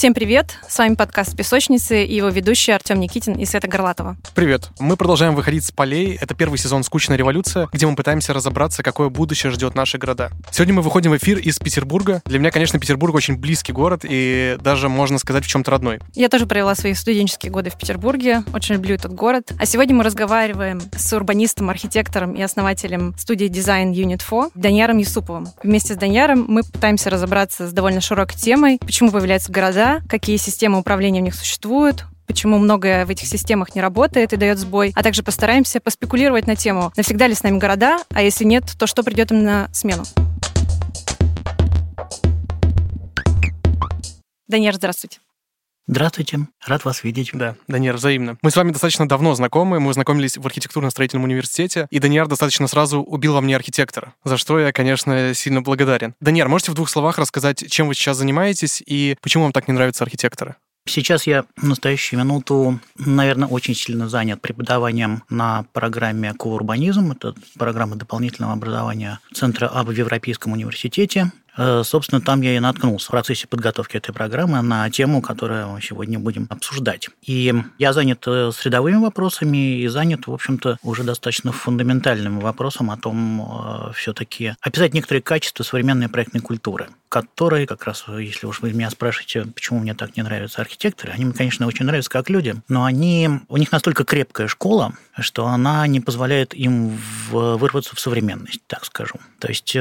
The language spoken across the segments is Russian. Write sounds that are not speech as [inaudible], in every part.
Всем привет! С вами подкаст «Песочницы» и его ведущий Артем Никитин и Света Горлатова. Привет! Мы продолжаем выходить с полей. Это первый сезон «Скучная революция», где мы пытаемся разобраться, какое будущее ждет наши города. Сегодня мы выходим в эфир из Петербурга. Для меня, конечно, Петербург очень близкий город и даже, можно сказать, в чем-то родной. Я тоже провела свои студенческие годы в Петербурге. Очень люблю этот город. А сегодня мы разговариваем с урбанистом, архитектором и основателем студии дизайн Unit 4 Даньяром Юсуповым. Вместе с Даньяром мы пытаемся разобраться с довольно широкой темой, почему появляются города, какие системы управления в них существуют, почему многое в этих системах не работает и дает сбой, а также постараемся поспекулировать на тему, навсегда ли с нами города, а если нет, то что придет им на смену. Даниэль, здравствуйте. Здравствуйте, рад вас видеть. Да, Даниэр, взаимно. Мы с вами достаточно давно знакомы, мы знакомились в архитектурно-строительном университете, и Даниэр достаточно сразу убил во мне архитектора, за что я, конечно, сильно благодарен. Даниэр, можете в двух словах рассказать, чем вы сейчас занимаетесь и почему вам так не нравятся архитекторы? Сейчас я в настоящую минуту, наверное, очень сильно занят преподаванием на программе «Коурбанизм». Это программа дополнительного образования Центра АБ в Европейском университете. Э, собственно, там я и наткнулся в процессе подготовки этой программы на тему, которую мы сегодня будем обсуждать. И я занят э, средовыми вопросами и занят, в общем-то, уже достаточно фундаментальным вопросом о том, э, все-таки описать некоторые качества современной проектной культуры, которые, как раз, если уж вы меня спрашиваете, почему мне так не нравятся архитекторы, они мне, конечно, очень нравятся как люди, но они, у них настолько крепкая школа, что она не позволяет им вырваться в современность, так скажу. То есть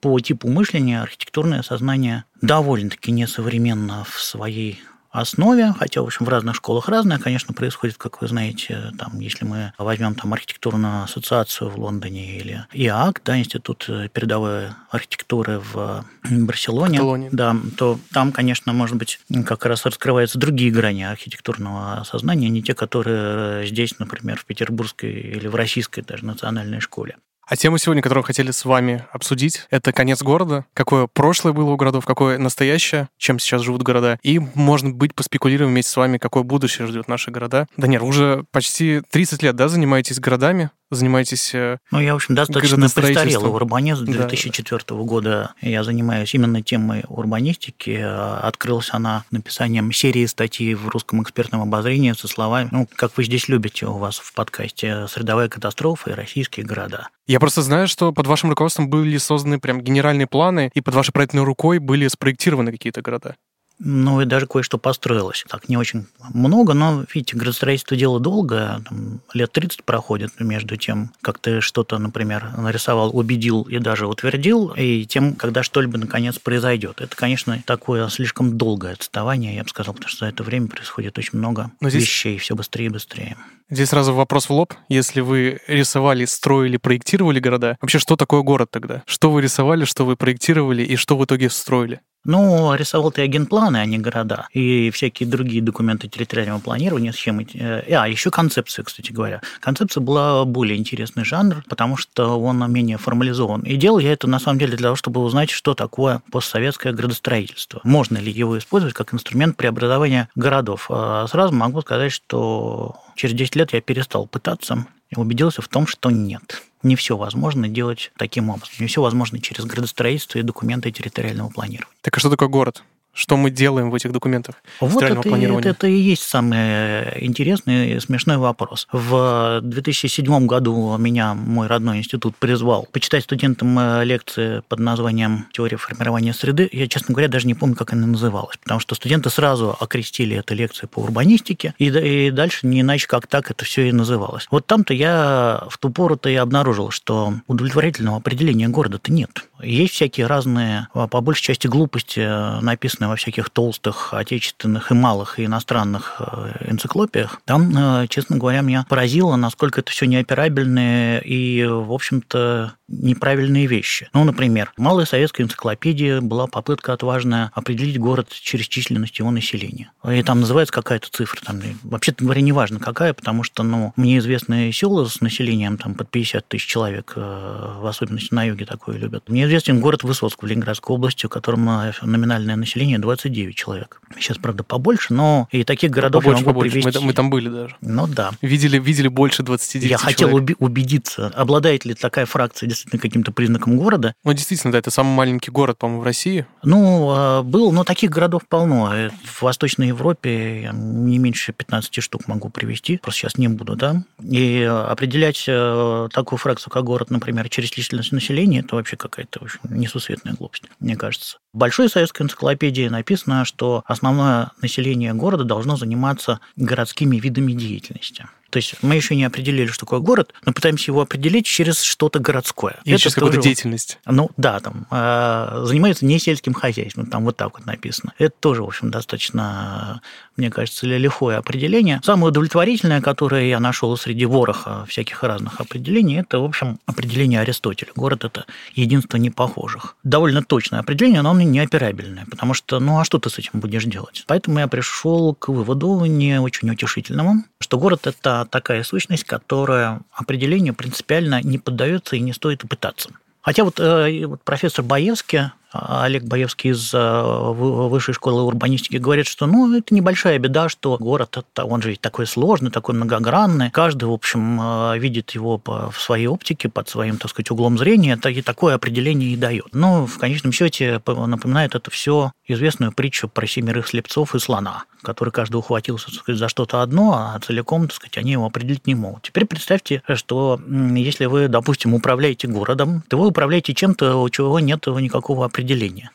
по типу мышления архитектурное сознание довольно-таки несовременно в своей основе, хотя, в общем, в разных школах разное, конечно, происходит, как вы знаете, там, если мы возьмем там архитектурную ассоциацию в Лондоне или ИАК, да, Институт передовой архитектуры в Барселоне, Каталонии. да, то там, конечно, может быть, как раз раскрываются другие грани архитектурного сознания, не те, которые здесь, например, в Петербургской или в российской даже национальной школе. А тема сегодня, которую хотели с вами обсудить, это конец города, какое прошлое было у городов, какое настоящее, чем сейчас живут города, и, может быть, поспекулируем вместе с вами, какое будущее ждет наши города. Да нет, уже почти 30 лет, да, занимаетесь городами, занимаетесь... Э, ну, я, в общем, достаточно престарелый урбанист. 2004 да. года я занимаюсь именно темой урбанистики. Открылся она написанием серии статей в русском экспертном обозрении со словами, ну, как вы здесь любите у вас в подкасте, «Средовая катастрофа и российские города». Я просто знаю, что под вашим руководством были созданы прям генеральные планы, и под вашей проектной рукой были спроектированы какие-то города. Ну, и даже кое-что построилось. Так, не очень много, но, видите, градостроительство дело долгое, там, лет 30 проходит между тем, как ты что-то, например, нарисовал, убедил и даже утвердил, и тем, когда что-либо, наконец, произойдет. Это, конечно, такое слишком долгое отставание, я бы сказал, потому что за это время происходит очень много но здесь... вещей, все быстрее и быстрее. Здесь сразу вопрос в лоб. Если вы рисовали, строили, проектировали города, вообще что такое город тогда? Что вы рисовали, что вы проектировали и что в итоге строили? Ну, рисовал ты агентпланы, а не города. И всякие другие документы территориального планирования, схемы. Э, а, еще концепция, кстати говоря. Концепция была более интересный жанр, потому что он менее формализован. И делал я это, на самом деле, для того, чтобы узнать, что такое постсоветское градостроительство. Можно ли его использовать как инструмент преобразования городов. А сразу могу сказать, что через 10 лет я перестал пытаться и убедился в том, что нет не все возможно делать таким образом. Не все возможно через градостроительство и документы территориального планирования. Так а что такое город? Что мы делаем в этих документах вот это, это, это и есть самый интересный и смешной вопрос. В 2007 году меня мой родной институт призвал почитать студентам э, лекции под названием «Теория формирования среды». Я, честно говоря, даже не помню, как она называлась, потому что студенты сразу окрестили это лекции по урбанистике, и, и дальше не иначе, как так это все и называлось. Вот там-то я в ту пору-то и обнаружил, что удовлетворительного определения города-то нет. Есть всякие разные, а, по большей части, глупости, э, написанные во всяких толстых отечественных и малых и иностранных э, энциклопиях. Там, э, честно говоря, меня поразило, насколько это все неоперабельные и, в общем-то, неправильные вещи. Ну, например, в Малой советской энциклопедии была попытка отважная определить город через численность его населения. И там называется какая-то цифра. Там, вообще-то говоря, неважно какая, потому что ну, мне известны села с населением там, под 50 тысяч человек, в особенности на юге такое любят. Мне известен город Высоцк в Ленинградской области, у которого номинальное население населения 29 человек. Сейчас, правда, побольше, но и таких городов побольше, я могу побольше. привести. Мы, мы там были даже. Ну да. Видели, видели больше 29 Я человек. хотел уби- убедиться, обладает ли такая фракция действительно каким-то признаком города. Ну, действительно, да, это самый маленький город, по-моему, в России. Ну, а, был, но таких городов полно. Э, В Восточной Европе я не меньше 15 штук могу привести, просто сейчас не буду, да. И определять э, такую фракцию, как город, например, через численность населения, это вообще какая-то, в общем, несусветная глупость, мне кажется. Большой советской энциклопедии написано, что основное население города должно заниматься городскими видами деятельности. То есть мы еще не определили, что такое город, но пытаемся его определить через что-то городское. Или через какую-то тоже- деятельность. ну да, там э, занимается не сельским хозяйством, там вот так вот написано. Это тоже, в общем, достаточно, мне кажется, лихое определение. Самое удовлетворительное, которое я нашел среди вороха всяких разных определений, это, в общем, определение Аристотеля. Город – это единство непохожих. Довольно точное определение, но оно неоперабельное, потому что, ну а что ты с этим будешь делать? Поэтому я пришел к выводу не очень утешительному, что город – это такая сущность, которая определению принципиально не поддается и не стоит и пытаться. Хотя вот, э, вот профессор Баевский, а, Олег Баевский из э, вы- Высшей школы урбанистики говорит, что ну, это небольшая беда, что город, он же такой сложный, такой многогранный. Каждый, в общем, э, видит его в своей оптике, под своим, так сказать, углом зрения, и такое определение и дает. Но в конечном счете напоминает это все известную притчу про семерых слепцов и слона, который каждый ухватился так сказать, за что-то одно, а целиком, так сказать, они его определить не могут. Теперь представьте, что если вы, допустим, управляете городом, то вы управляете чем-то, у чего нет никакого определения.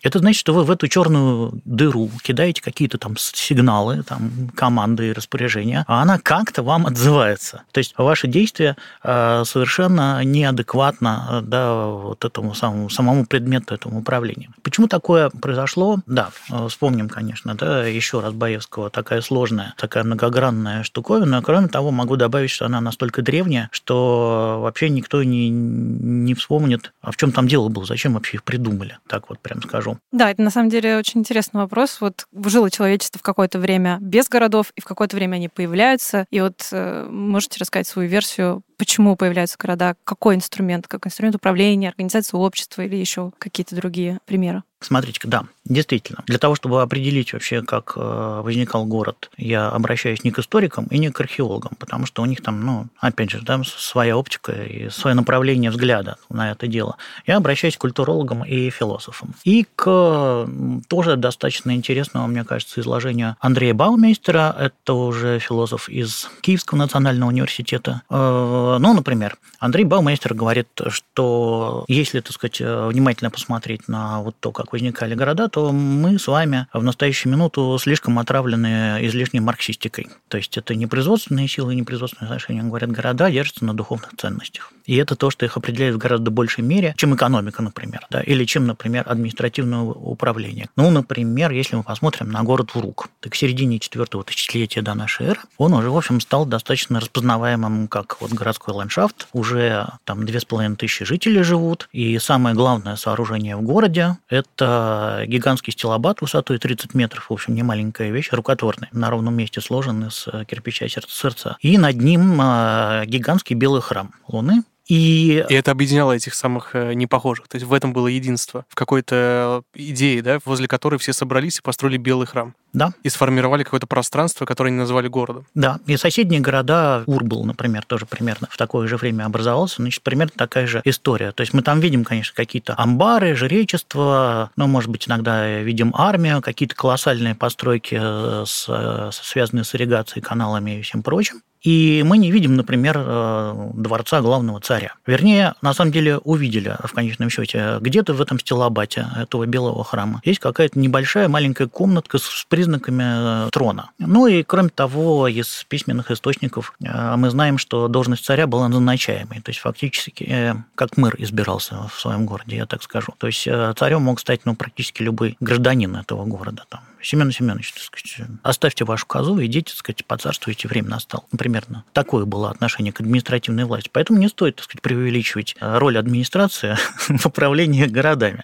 Это значит, что вы в эту черную дыру кидаете какие-то там сигналы, там, команды и распоряжения, а она как-то вам отзывается. То есть ваши действия э, совершенно неадекватно э, да, вот этому самому, самому предмету этому управления. Почему такое произошло? Да, э, вспомним, конечно, да, еще раз Баевского, такая сложная, такая многогранная штуковина. Кроме того, могу добавить, что она настолько древняя, что вообще никто не, не вспомнит, а в чем там дело было, зачем вообще их придумали, так вот прям скажу. Да, это на самом деле очень интересный вопрос. Вот жило человечество в какое-то время без городов, и в какое-то время они появляются. И вот э, можете рассказать свою версию, почему появляются города, какой инструмент, как инструмент управления, организации общества или еще какие-то другие примеры? Смотрите, да, действительно. Для того, чтобы определить вообще, как э, возникал город, я обращаюсь не к историкам и не к археологам, потому что у них там, ну, опять же, там своя оптика и свое направление взгляда на это дело. Я обращаюсь к культурологам и философам. И к тоже достаточно интересному, мне кажется, изложению Андрея Баумейстера. Это уже философ из Киевского национального университета. Э, Ну, например, Андрей Баумейстер говорит, что если, так сказать, э, внимательно посмотреть на вот то, как возникали города, то мы с вами в настоящую минуту слишком отравлены излишней марксистикой. То есть это не производственные силы, не производственные отношения. Говорят, города держатся на духовных ценностях. И это то, что их определяет в гораздо большей мере, чем экономика, например, да, или чем, например, административное управление. Ну, например, если мы посмотрим на город Урук, так к середине четвертого тысячелетия до нашей эры он уже, в общем, стал достаточно распознаваемым как вот городской ландшафт. Уже там две с половиной тысячи жителей живут, и самое главное сооружение в городе – это гигантский стилобат высотой 30 метров, в общем, не маленькая вещь, рукотворный, на ровном месте сложен из э, кирпича сердца. И над ним э, гигантский белый храм Луны, и И это объединяло этих самых э, непохожих. То есть в этом было единство, в какой-то идее, да, возле которой все собрались и построили белый храм. да, И сформировали какое-то пространство, которое они назвали городом. Да, и соседние города, Урбал, например, тоже примерно в такое же время образовался, значит, примерно такая же история. То есть мы там видим, конечно, какие-то амбары, жречество, ну, может быть, иногда видим армию, какие-то колоссальные постройки, э, с, э, связанные с ирригацией, каналами и всем прочим. И мы не видим, например, э, дворца главного царя. Вернее, на самом деле увидели в конечном счете. Где-то в этом стилобате этого белого храма есть какая-то небольшая маленькая комнатка с признаками э, трона. Ну и кроме того, из письменных источников э, мы знаем, что должность царя была назначаемой. То есть фактически как мэр избирался в своем городе, я так скажу. То есть царем мог стать ну, практически любой гражданин этого города. Там. Семен Семенович, так сказать, оставьте вашу козу, идите, так сказать, поцарствуйте, время настало. Примерно такое было отношение к административной власти. Поэтому не стоит, так сказать, преувеличивать э, роль администрации [laughs] в управлении городами.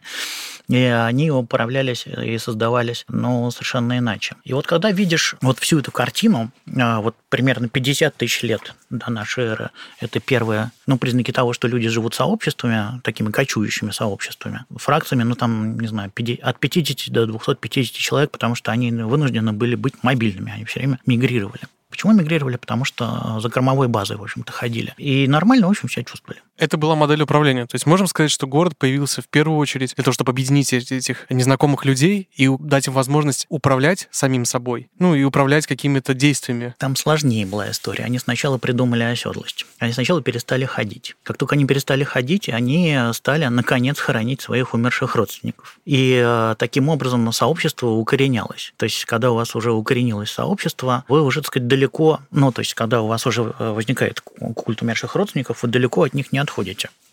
И они управлялись и создавались, ну, совершенно иначе. И вот когда видишь вот всю эту картину, а, вот примерно 50 тысяч лет до нашей эры, это первые, ну, признаки того, что люди живут сообществами, такими кочующими сообществами, фракциями, ну, там, не знаю, от 50 до 250 человек, потому что они вынуждены были быть мобильными, они все время мигрировали. Почему мигрировали? Потому что за кормовой базой, в общем-то, ходили. И нормально, в общем, себя чувствовали. Это была модель управления. То есть можем сказать, что город появился в первую очередь для того, чтобы объединить этих незнакомых людей и дать им возможность управлять самим собой, ну и управлять какими-то действиями. Там сложнее была история. Они сначала придумали оседлость. Они сначала перестали ходить. Как только они перестали ходить, они стали, наконец, хоронить своих умерших родственников. И э, таким образом сообщество укоренялось. То есть, когда у вас уже укоренилось сообщество, вы уже, так сказать, далеко, ну, то есть, когда у вас уже э, возникает культ умерших родственников, вы далеко от них не отходите,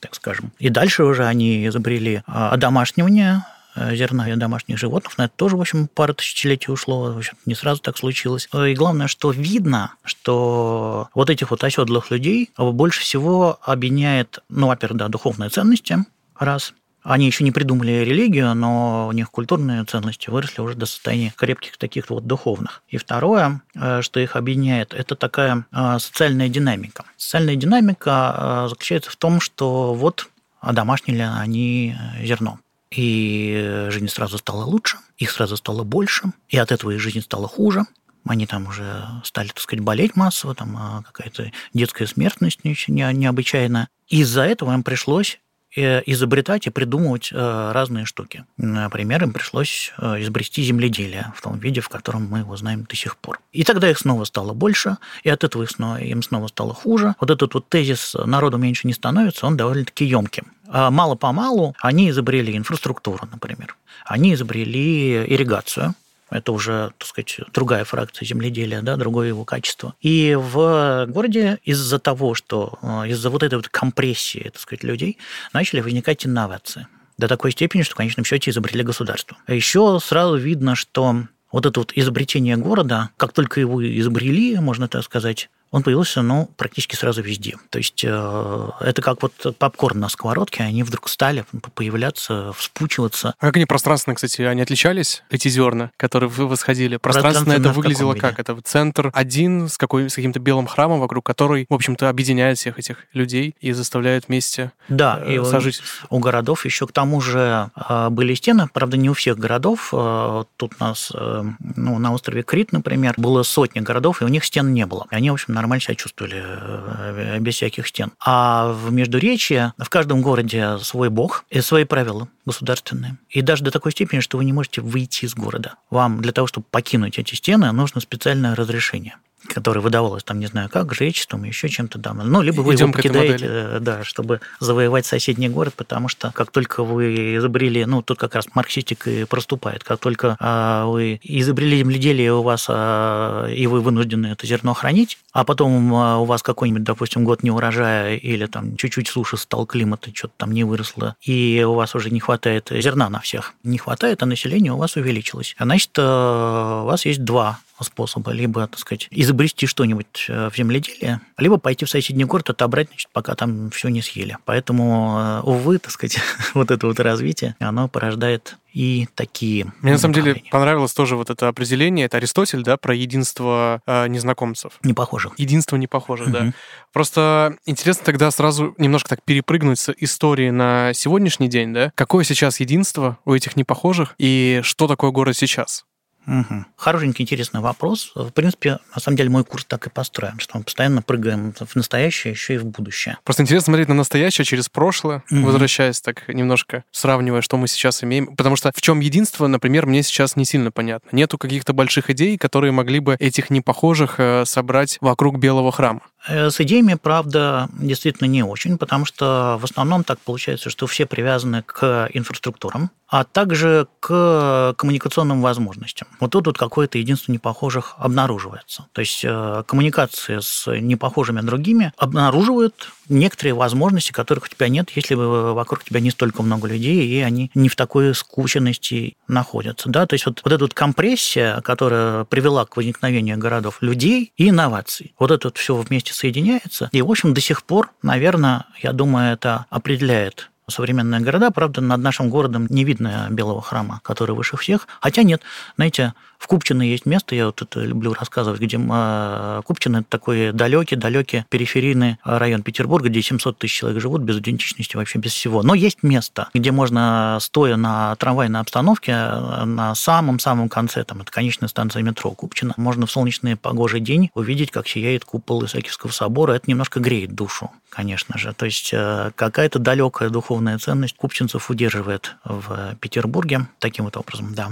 так скажем. И дальше уже они изобрели а, одомашнивание э, зерна и домашних животных. На это тоже, в общем, пару тысячелетий ушло. В общем, не сразу так случилось. И главное, что видно, что вот этих вот оседлых людей больше всего объединяет, ну, во-первых, да, духовные ценности, раз. Они еще не придумали религию, но у них культурные ценности выросли уже до состояния крепких таких вот духовных. И второе, э, что их объединяет, это такая э, социальная динамика. Социальная динамика э, заключается в том, что вот одомашнили они зерно. И жизнь сразу стала лучше, их сразу стало больше, и от этого их жизнь стала хуже. Они там уже стали, так сказать, болеть массово, там какая-то детская смертность необычайная. Из-за этого им пришлось изобретать и придумывать э, разные штуки. Например, им пришлось э, изобрести земледелие в том виде, в котором мы его знаем до сих пор. И тогда их снова стало больше, и от этого их снова, им снова стало хуже. Вот этот вот тезис «народу меньше не становится», он довольно-таки емким. А мало-помалу они изобрели инфраструктуру, например. Они изобрели ирригацию, это уже, так сказать, другая фракция земледелия, да, другое его качество. И в городе из-за того, что э, из-за вот этой вот компрессии, так сказать, людей, начали возникать инновации до такой степени, что в конечном счете изобрели государство. А еще сразу видно, что вот это вот изобретение города, как только его изобрели, можно так сказать, он появился, ну, практически сразу везде. То есть э, это как вот попкорн на сковородке, они вдруг стали появляться, вспучиваться. А как они пространственно, кстати, они отличались, эти зерна, которые вы восходили? Пространственно это выглядело как? Это центр один с, какой, с каким-то белым храмом, вокруг которой, в общем-то, объединяет всех этих людей и заставляет вместе да, э, и сожить. У городов еще к тому же э, были стены, правда, не у всех городов. Э, тут у нас, э, ну, на острове Крит, например, было сотни городов, и у них стен не было. Они, в общем, нормально себя чувствовали э, без всяких стен. А в Междуречье в каждом городе свой бог и свои правила государственные. И даже до такой степени, что вы не можете выйти из города. Вам для того, чтобы покинуть эти стены, нужно специальное разрешение которое выдавалось там, не знаю как, жречеством, еще чем-то там. Ну, либо вы Идем его покидаете, э, да, чтобы завоевать соседний город, потому что как только вы изобрели, ну, тут как раз марксистик и проступает, как только а, вы изобрели земледелие, у вас, а, и вы вынуждены это зерно хранить, а потом а, у вас какой-нибудь, допустим, год не урожая или там чуть-чуть суши стал климат, и что-то там не выросло, и у вас уже не хватает зерна на всех. Не хватает, а население у вас увеличилось. А значит, э, у вас есть два способа. Либо, так сказать, изобрести что-нибудь э, в земледелии, либо пойти в соседний город, отобрать, значит, пока там все не съели. Поэтому, э, увы, так сказать, [laughs] вот это вот развитие, оно порождает и такие. Мне на самом деле понравилось тоже вот это определение. Это Аристотель, да, про единство э, незнакомцев. Непохожих. Единство непохожих, угу. да. Просто интересно тогда сразу немножко так перепрыгнуть с истории на сегодняшний день, да. Какое сейчас единство у этих непохожих и что такое город сейчас? Угу. Хорошенький, интересный вопрос. В принципе, на самом деле, мой курс так и построен, что мы постоянно прыгаем в настоящее, еще и в будущее. Просто интересно смотреть на настоящее через прошлое, угу. возвращаясь так немножко, сравнивая, что мы сейчас имеем. Потому что в чем единство, например, мне сейчас не сильно понятно. Нету каких-то больших идей, которые могли бы этих непохожих э, собрать вокруг Белого храма. Э, с идеями, правда, действительно не очень, потому что в основном так получается, что все привязаны к инфраструктурам, а также к коммуникационным возможностям. Вот тут вот какое-то единство непохожих обнаруживается. То есть э, коммуникации с непохожими другими обнаруживают некоторые возможности, которых у тебя нет, если вокруг тебя не столько много людей, и они не в такой скученности находятся. Да? То есть вот, вот эта вот компрессия, которая привела к возникновению городов людей и инноваций, вот это вот все вместе соединяется. И, в общем, до сих пор, наверное, я думаю, это определяет современные города. Правда, над нашим городом не видно белого храма, который выше всех. Хотя нет, знаете, в Купчино есть место, я вот это люблю рассказывать, где а, Купчино – это такой далекий-далекий периферийный район Петербурга, где 700 тысяч человек живут без идентичности, вообще без всего. Но есть место, где можно, стоя на трамвайной обстановке, на самом-самом конце, там, это конечная станция метро Купчино, можно в солнечный погожий день увидеть, как сияет купол Исаакиевского собора. Это немножко греет душу, конечно же. То есть э, какая-то далекая духовная ценность купчинцев удерживает в Петербурге таким вот образом, да.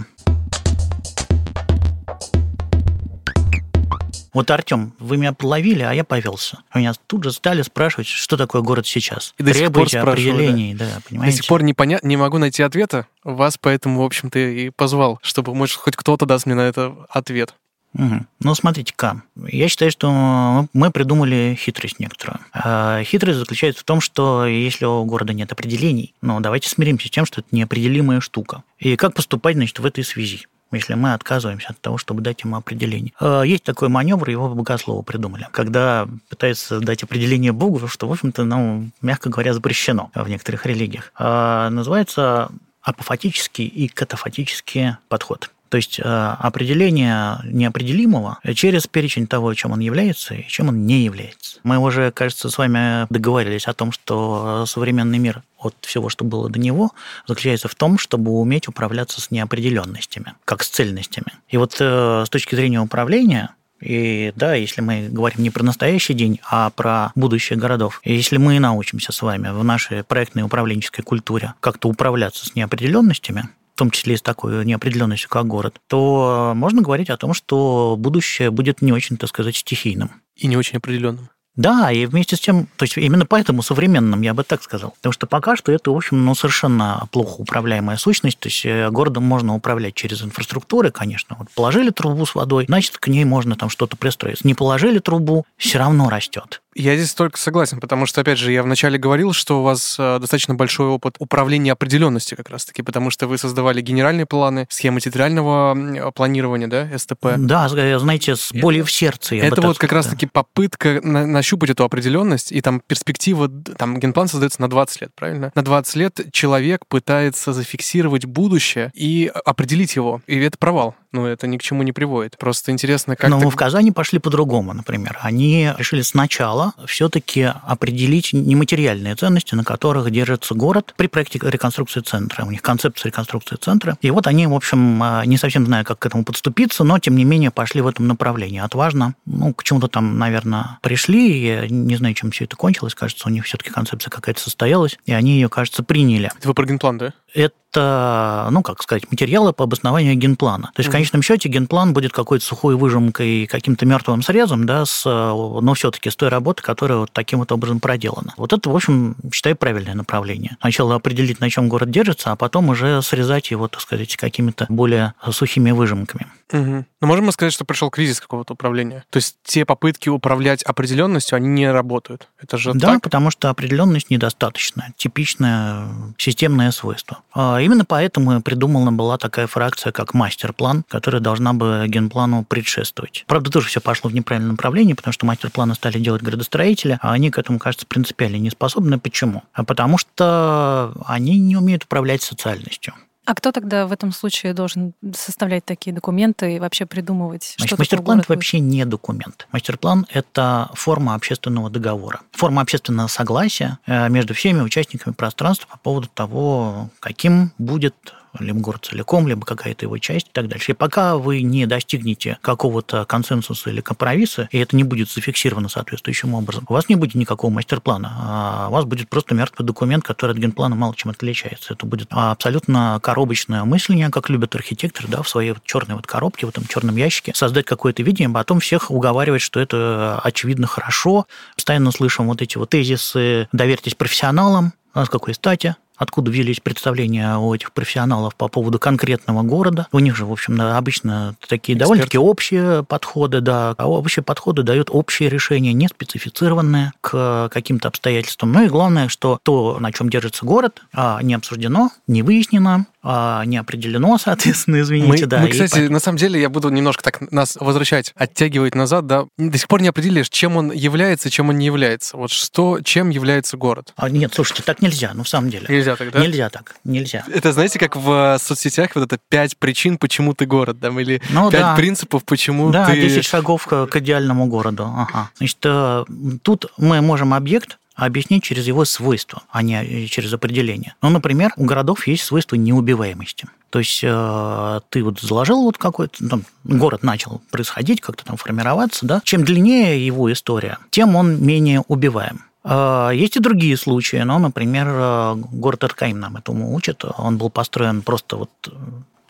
Вот, Артем, вы меня подловили, а я повелся. Меня тут же стали спрашивать, что такое город сейчас. И до сих пор определений, да. да, понимаете? До сих пор не, поня... не могу найти ответа. Вас поэтому, в общем-то, и позвал, чтобы, может, хоть кто-то даст мне на это ответ. Угу. Ну, смотрите-ка, я считаю, что мы придумали хитрость некоторую. А хитрость заключается в том, что если у города нет определений, ну, давайте смиримся с тем, что это неопределимая штука. И как поступать, значит, в этой связи? если мы отказываемся от того, чтобы дать ему определение. А, есть такой маневр, его богословы придумали, когда пытаются дать определение Богу, что, в общем-то, ну, мягко говоря, запрещено в некоторых религиях. А, называется апофатический и катафатический подход. То есть определение неопределимого через перечень того, чем он является и чем он не является. Мы уже, кажется, с вами договорились о том, что современный мир от всего, что было до него, заключается в том, чтобы уметь управляться с неопределенностями, как с цельностями. И вот э, с точки зрения управления, и да, если мы говорим не про настоящий день, а про будущее городов, если мы научимся с вами в нашей проектной управленческой культуре как-то управляться с неопределенностями, в том числе и с такой неопределенностью, как город, то можно говорить о том, что будущее будет не очень, так сказать, стихийным. И не очень определенным. Да, и вместе с тем, то есть именно поэтому современным, я бы так сказал. Потому что пока что это, в общем, ну, совершенно плохо управляемая сущность. То есть э, городом можно управлять через инфраструктуры, конечно. Вот положили трубу с водой, значит, к ней можно там что-то пристроить. Не положили трубу, все равно растет. Я здесь только согласен, потому что, опять же, я вначале говорил, что у вас э, достаточно большой опыт управления определенности как раз-таки, потому что вы создавали генеральные планы, схемы территориального планирования, да, СТП. Да, знаете, с болью в сердце. Это вот как раз-таки попытка на нащупать эту определенность, и там перспектива, там генплан создается на 20 лет, правильно? На 20 лет человек пытается зафиксировать будущее и определить его, и это провал ну, это ни к чему не приводит. Просто интересно, как... Но мы в Казани пошли по-другому, например. Они решили сначала все-таки определить нематериальные ценности, на которых держится город при проекте реконструкции центра. У них концепция реконструкции центра. И вот они, в общем, а, не совсем знаю, как к этому подступиться, но, тем не менее, пошли в этом направлении. Отважно. Ну, к чему-то там, наверное, пришли. Я не знаю, чем все это кончилось. Кажется, у них все-таки концепция какая-то состоялась, и они ее, кажется, приняли. Это вы про генплан, да? это, ну, как сказать, материалы по обоснованию генплана. То есть, конечном счете, генплан будет какой-то сухой выжимкой, каким-то мертвым срезом, да, с, но все-таки с той работы, которая вот таким вот образом проделана. Вот это, в общем, считаю, правильное направление. Сначала определить, на чем город держится, а потом уже срезать его, так сказать, какими-то более сухими выжимками. Угу. Но можем мы сказать, что пришел кризис какого-то управления? То есть те попытки управлять определенностью, они не работают. Это же Да, так? потому что определенность недостаточная, типичное системное свойство. А именно поэтому придумана была такая фракция, как мастер-план, которая должна бы генплану предшествовать. Правда, тоже все пошло в неправильном направлении, потому что мастер-планы стали делать градостроители, а они к этому, кажется, принципиально не способны. Почему? А потому что они не умеют управлять социальностью. А кто тогда в этом случае должен составлять такие документы и вообще придумывать? Значит, что мастер-план это вообще не документ. Мастер-план – это форма общественного договора, форма общественного согласия э, между всеми участниками пространства по поводу того, каким будет либо целиком, либо какая-то его часть и так дальше. И пока вы не достигнете какого-то консенсуса или компромисса, и это не будет зафиксировано соответствующим образом, у вас не будет никакого мастер-плана, а у вас будет просто мертвый документ, который от генплана мало чем отличается. Это будет абсолютно коробочное мысление, как любят архитекторы, да, в своей вот черной вот коробке, в этом черном ящике, создать какое-то видение, а потом всех уговаривать, что это очевидно хорошо. Постоянно слышим вот эти вот тезисы «доверьтесь профессионалам», а с какой стати? Откуда взялись представления у этих профессионалов по поводу конкретного города. У них же, в общем, обычно такие довольно-таки общие подходы, да. А общие подходы дают общие решения, не специфицированные к каким-то обстоятельствам. Ну и главное, что то, на чем держится город, а, не обсуждено, не выяснено, не определено, [laughs] соответственно, извините, мы, да. Мы, кстати, по... на самом деле, я буду немножко так нас возвращать, оттягивать назад, да. До сих пор не определишь, чем он является, чем он не является. Вот что, чем является город? А, нет, слушайте, так нельзя, ну, в самом деле. Нельзя так, да? Нельзя так, нельзя. Это, знаете, как в соцсетях вот это пять причин, почему ты город, да, или ну, пять да. принципов, почему да, ты... Да, 10 шагов к идеальному городу. Ага. Значит, э, тут мы можем объект объяснить через его свойства, а не э, через определение. Ну, например, у городов есть свойство неубиваемости. То есть э, ты вот заложил вот какой-то, там, город начал происходить, как-то там формироваться, да. Чем длиннее его история, тем он менее убиваем. Э, есть и другие случаи, ну, например, город Аркаим нам этому учит. Он был построен просто вот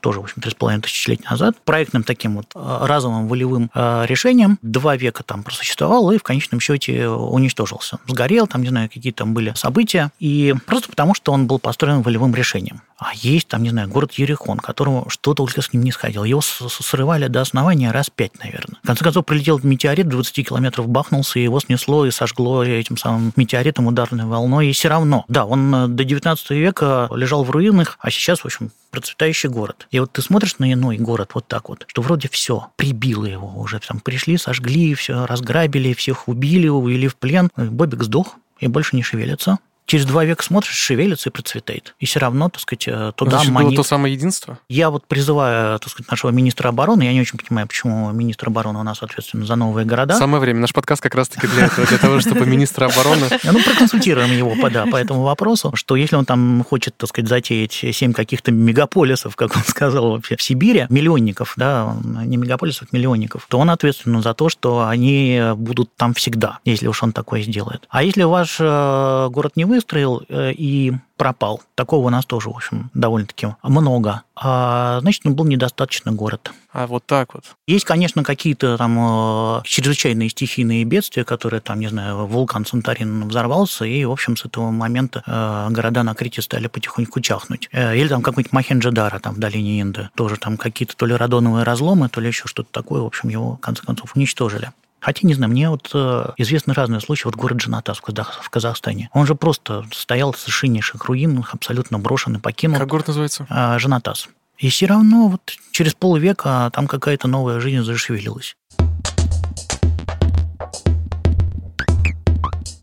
тоже, в общем, 3,5 тысячи лет назад, проектным таким вот э, разовым волевым э, решением. Два века там просуществовал и в конечном счете уничтожился. Сгорел, там, не знаю, какие там были события. И просто потому, что он был построен волевым решением. А есть там, не знаю, город Ерехон, которого что только с ним не сходило. Его срывали до основания раз пять, наверное. В конце концов, прилетел метеорит, 20 километров бахнулся, и его снесло и сожгло этим самым метеоритом ударной волной. И все равно, да, он э, до 19 века лежал в руинах, а сейчас, в общем, процветающий город. И вот ты смотришь на иной город вот так вот, что вроде все, прибило его уже, там пришли, сожгли, все разграбили, всех убили, увели в плен. Бобик сдох и больше не шевелится через два века смотришь, шевелится и процветает. И все равно, так сказать, э, туда Значит, манит. было то самое единство? Я вот призываю, так сказать, нашего министра обороны, я не очень понимаю, почему министр обороны у нас ответственен за новые города. Самое время. Наш подкаст как раз-таки для этого, для того, чтобы министра обороны... [laughs] Ну, проконсультируем его да, по этому вопросу, что если он там хочет, так сказать, затеять семь каких-то мегаполисов, как он сказал вообще, в Сибири, миллионников, да, не мегаполисов, миллионников, то он ответственен за то, что они будут там всегда, если уж он такое сделает. А если ваш э, город не вы выстроил э, и пропал. Такого у нас тоже, в общем, довольно-таки много. А, значит, он был недостаточно город. А вот так вот. Есть, конечно, какие-то там э, чрезвычайные стихийные бедствия, которые там, не знаю, вулкан Санторин взорвался, и, в общем, с этого момента э, города на Крите стали потихоньку чахнуть. Или там какой-нибудь Махенджадара там в долине Инды. Тоже там какие-то то ли радоновые разломы, то ли еще что-то такое. В общем, его, в конце концов, уничтожили. Хотя, не знаю, мне вот э, известны разные случаи. Вот город Джанатас в Казахстане. Он же просто стоял в совершеннейших руинах, абсолютно брошенный, покинут. Как город называется? Э, Жанатас. И все равно вот через полвека там какая-то новая жизнь зашевелилась.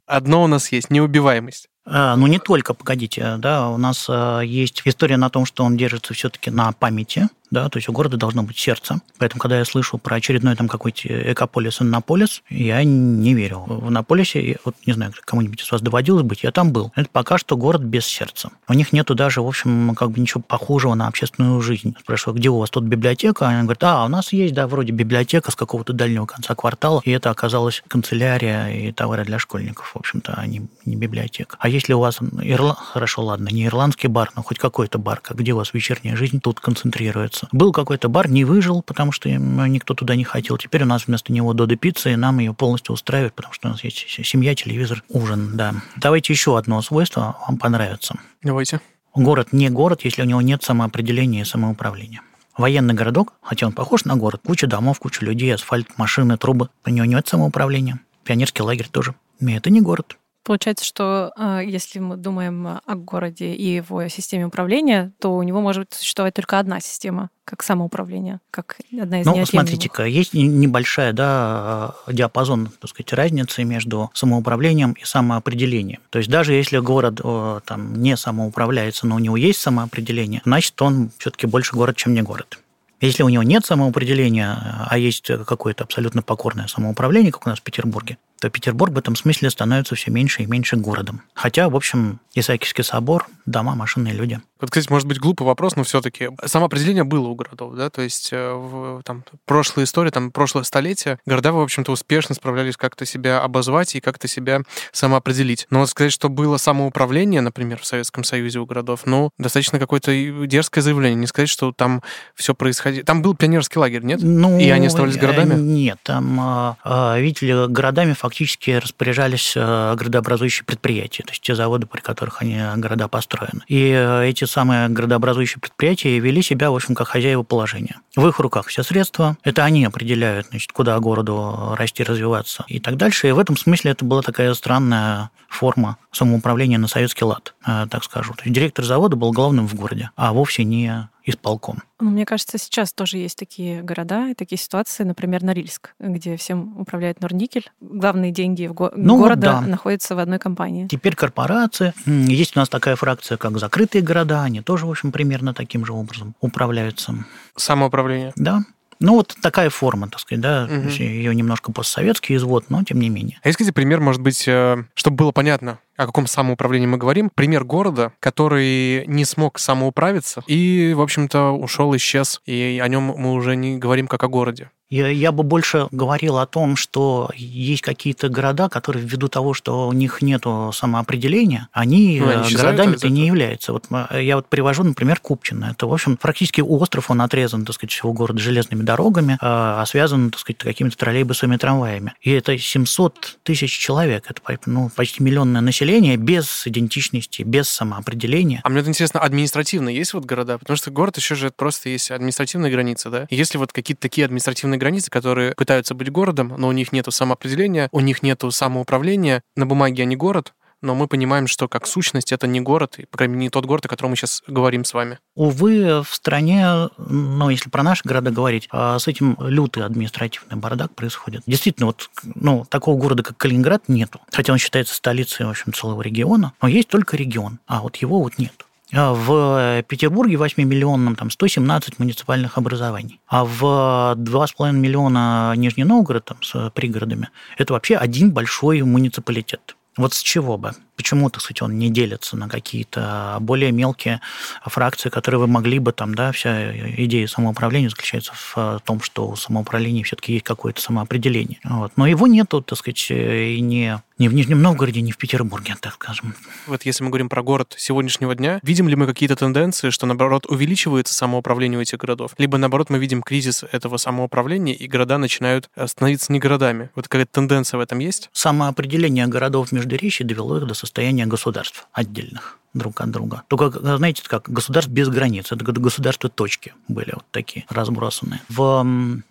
Одно у нас есть – неубиваемость. А, ну, не только, погодите, да, у нас а, есть история на том, что он держится все-таки на памяти, да, то есть у города должно быть сердце. Поэтому, когда я слышу про очередной там какой-то экополис Иннополис, я не верю. В Иннополисе, вот не знаю, кому-нибудь из вас доводилось быть, я там был. Это пока что город без сердца. У них нету даже, в общем, как бы ничего похожего на общественную жизнь. Спрашиваю, где у вас тут библиотека? Они говорят, а, у нас есть, да, вроде библиотека с какого-то дальнего конца квартала, и это оказалось канцелярия и товары для школьников, в общем-то, а не, не библиотека. А если у вас, Ирла... хорошо, ладно, не ирландский бар, но хоть какой-то бар, где у вас вечерняя жизнь тут концентрируется, Был какой-то бар, не выжил, потому что никто туда не хотел. Теперь у нас вместо него Дода пицца, и нам ее полностью устраивает, потому что у нас есть семья, телевизор, ужин, да. Давайте еще одно свойство, вам понравится. Давайте. Город не город, если у него нет самоопределения и самоуправления. Военный городок, хотя он похож на город, куча домов, куча людей, асфальт, машины, трубы, у него нет самоуправления. Пионерский лагерь тоже. И это не город. Получается, что э, если мы думаем о городе и его системе управления, то у него может существовать только одна система, как самоуправление, как одна из Ну, смотрите-ка, есть небольшая, да, диапазон, так сказать, разницы между самоуправлением и самоопределением. То есть даже если город там не самоуправляется, но у него есть самоопределение, значит, он все-таки больше город, чем не город. Если у него нет самоопределения, а есть какое-то абсолютно покорное самоуправление, как у нас в Петербурге, то Петербург в этом смысле становится все меньше и меньше городом. Хотя, в общем, Исаакиевский собор, дома, машины, люди. Вот, кстати, может быть глупый вопрос, но все-таки самоопределение было у городов, да, то есть э, в там, прошлой истории, там, прошлое столетие, города, в общем-то, успешно справлялись как-то себя обозвать и как-то себя самоопределить. Но вот сказать, что было самоуправление, например, в Советском Союзе у городов, ну, достаточно какое-то дерзкое заявление. Не сказать, что там все происходило. Там был пионерский лагерь, нет? Ну, и они оставались городами? Э, нет, там, а, а, видите ли, городами фактически распоряжались э, городообразующие предприятия, то есть те заводы, при которых они города построены. И э, эти самые городообразующие предприятия вели себя, в общем, как хозяева положения. В их руках все средства, это они определяют, значит, куда городу расти, развиваться и так дальше. И в этом смысле это была такая странная форма самоуправления на советский лад, э, так скажу. То есть директор завода был главным в городе, а вовсе не исполком. Ну, мне кажется, сейчас тоже есть такие города и такие ситуации, например, Норильск, где всем управляет Норникель. Главные деньги в го- ну, города да. находятся в одной компании. Теперь корпорация. Есть у нас такая фракция, как закрытые города, они тоже, в общем, примерно таким же образом управляются. Самоуправление. Да. Ну, вот такая форма, так сказать, да, угу. ее немножко постсоветский извод, но тем не менее. А есть, пример, может быть, э, чтобы было понятно, о каком самоуправлении мы говорим. Пример города, который не смог самоуправиться и, в общем-то, ушел, исчез, и о нем мы уже не говорим как о городе. Я, я бы больше говорил о том, что есть какие-то города, которые ввиду того, что у них нет самоопределения, они, ну, они городами-то не являются. Вот я вот привожу, например, Купчино. Это, в общем, практически остров, он отрезан, так сказать, всего города железными дорогами, а, а связан, так сказать, какими-то троллейбусами, трамваями. И это 700 тысяч человек, это ну, почти миллионное население без идентичности, без самоопределения. А мне вот интересно, административно есть вот города? Потому что город еще же просто есть административные границы, да? И если вот какие-то такие административные границы, которые пытаются быть городом, но у них нет самоопределения, у них нет самоуправления. На бумаге они город, но мы понимаем, что как сущность это не город, и, по крайней мере, не тот город, о котором мы сейчас говорим с вами. Увы, в стране, ну, если про наши города говорить, а с этим лютый административный бардак происходит. Действительно, вот, ну, такого города, как Калининград, нету. Хотя он считается столицей, в общем, целого региона, но есть только регион, а вот его вот нет. А в Петербурге 8-миллионном там 117 муниципальных образований, а в 2,5 миллиона Нижний Новгород там, с пригородами это вообще один большой муниципалитет. Вот с чего бы? Почему, так сказать, он не делится на какие-то более мелкие фракции, которые вы могли бы там, да, вся идея самоуправления заключается в том, что у самоуправления все-таки есть какое-то самоопределение. Вот. Но его нету, так сказать, и не ни в Нижнем Новгороде, ни в Петербурге, так скажем. Вот если мы говорим про город сегодняшнего дня, видим ли мы какие-то тенденции, что, наоборот, увеличивается самоуправление у этих городов? Либо, наоборот, мы видим кризис этого самоуправления, и города начинают становиться не городами. Вот какая-то тенденция в этом есть? Самоопределение городов Междуречия довело их до состояния государств отдельных друг от друга. Только, знаете, как государств без границ. Это государства точки были вот такие разбросанные. В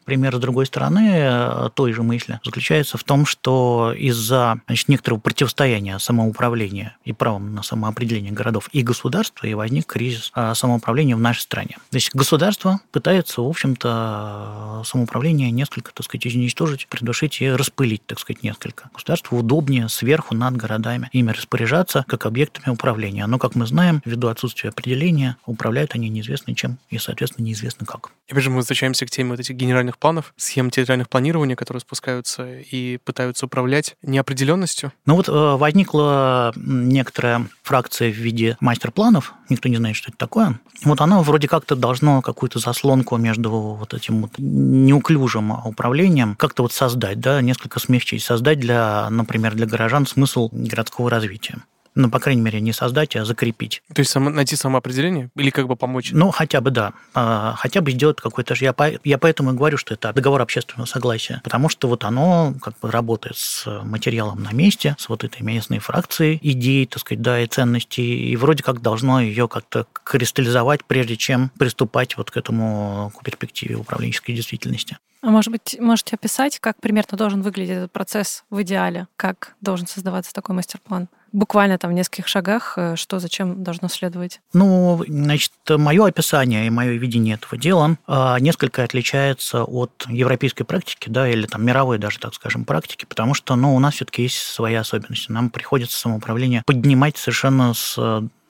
пример с другой стороны э, той же мысли заключается в том, что из-за значит, некоторого противостояния самоуправления и правом на самоопределение городов и государства и возник кризис а, самоуправления в нашей стране. То есть государство пытается, в общем-то, самоуправление несколько, так сказать, уничтожить, придушить и распылить, так сказать, несколько. Государству удобнее сверху над городами ими распоряжаться как объектами управления. Но, как мы знаем, ввиду отсутствия определения, управляют они неизвестно чем и, соответственно, неизвестно как. И опять же мы возвращаемся к теме вот этих генеральных планов, схем территориальных планирования, которые спускаются и пытаются управлять неопределенностью. Ну вот э, возникла некоторая фракция в виде мастер-планов, никто не знает, что это такое. Вот оно вроде как-то должно какую-то заслонку между вот этим вот неуклюжим управлением как-то вот создать, да, несколько смягчить, создать для, например, для горожан смысл городского развития ну, по крайней мере, не создать, а закрепить. То есть само, найти самоопределение или как бы помочь? Ну, хотя бы да. А, хотя бы сделать какой-то... Я, по, я поэтому и говорю, что это договор общественного согласия, потому что вот оно как бы работает с материалом на месте, с вот этой местной фракцией идей, так сказать, да, и ценностей, и вроде как должно ее как-то кристаллизовать, прежде чем приступать вот к этому к перспективе управленческой действительности. А может быть, можете описать, как примерно должен выглядеть этот процесс в идеале? Как должен создаваться такой мастер-план? Буквально там в нескольких шагах, э, что зачем должно следовать? Ну, значит, мое описание и мое видение этого дела а, несколько отличается от европейской практики, да, или там мировой даже, так скажем, практики, потому что, ну, у нас все-таки есть свои особенности. Нам приходится самоуправление поднимать совершенно с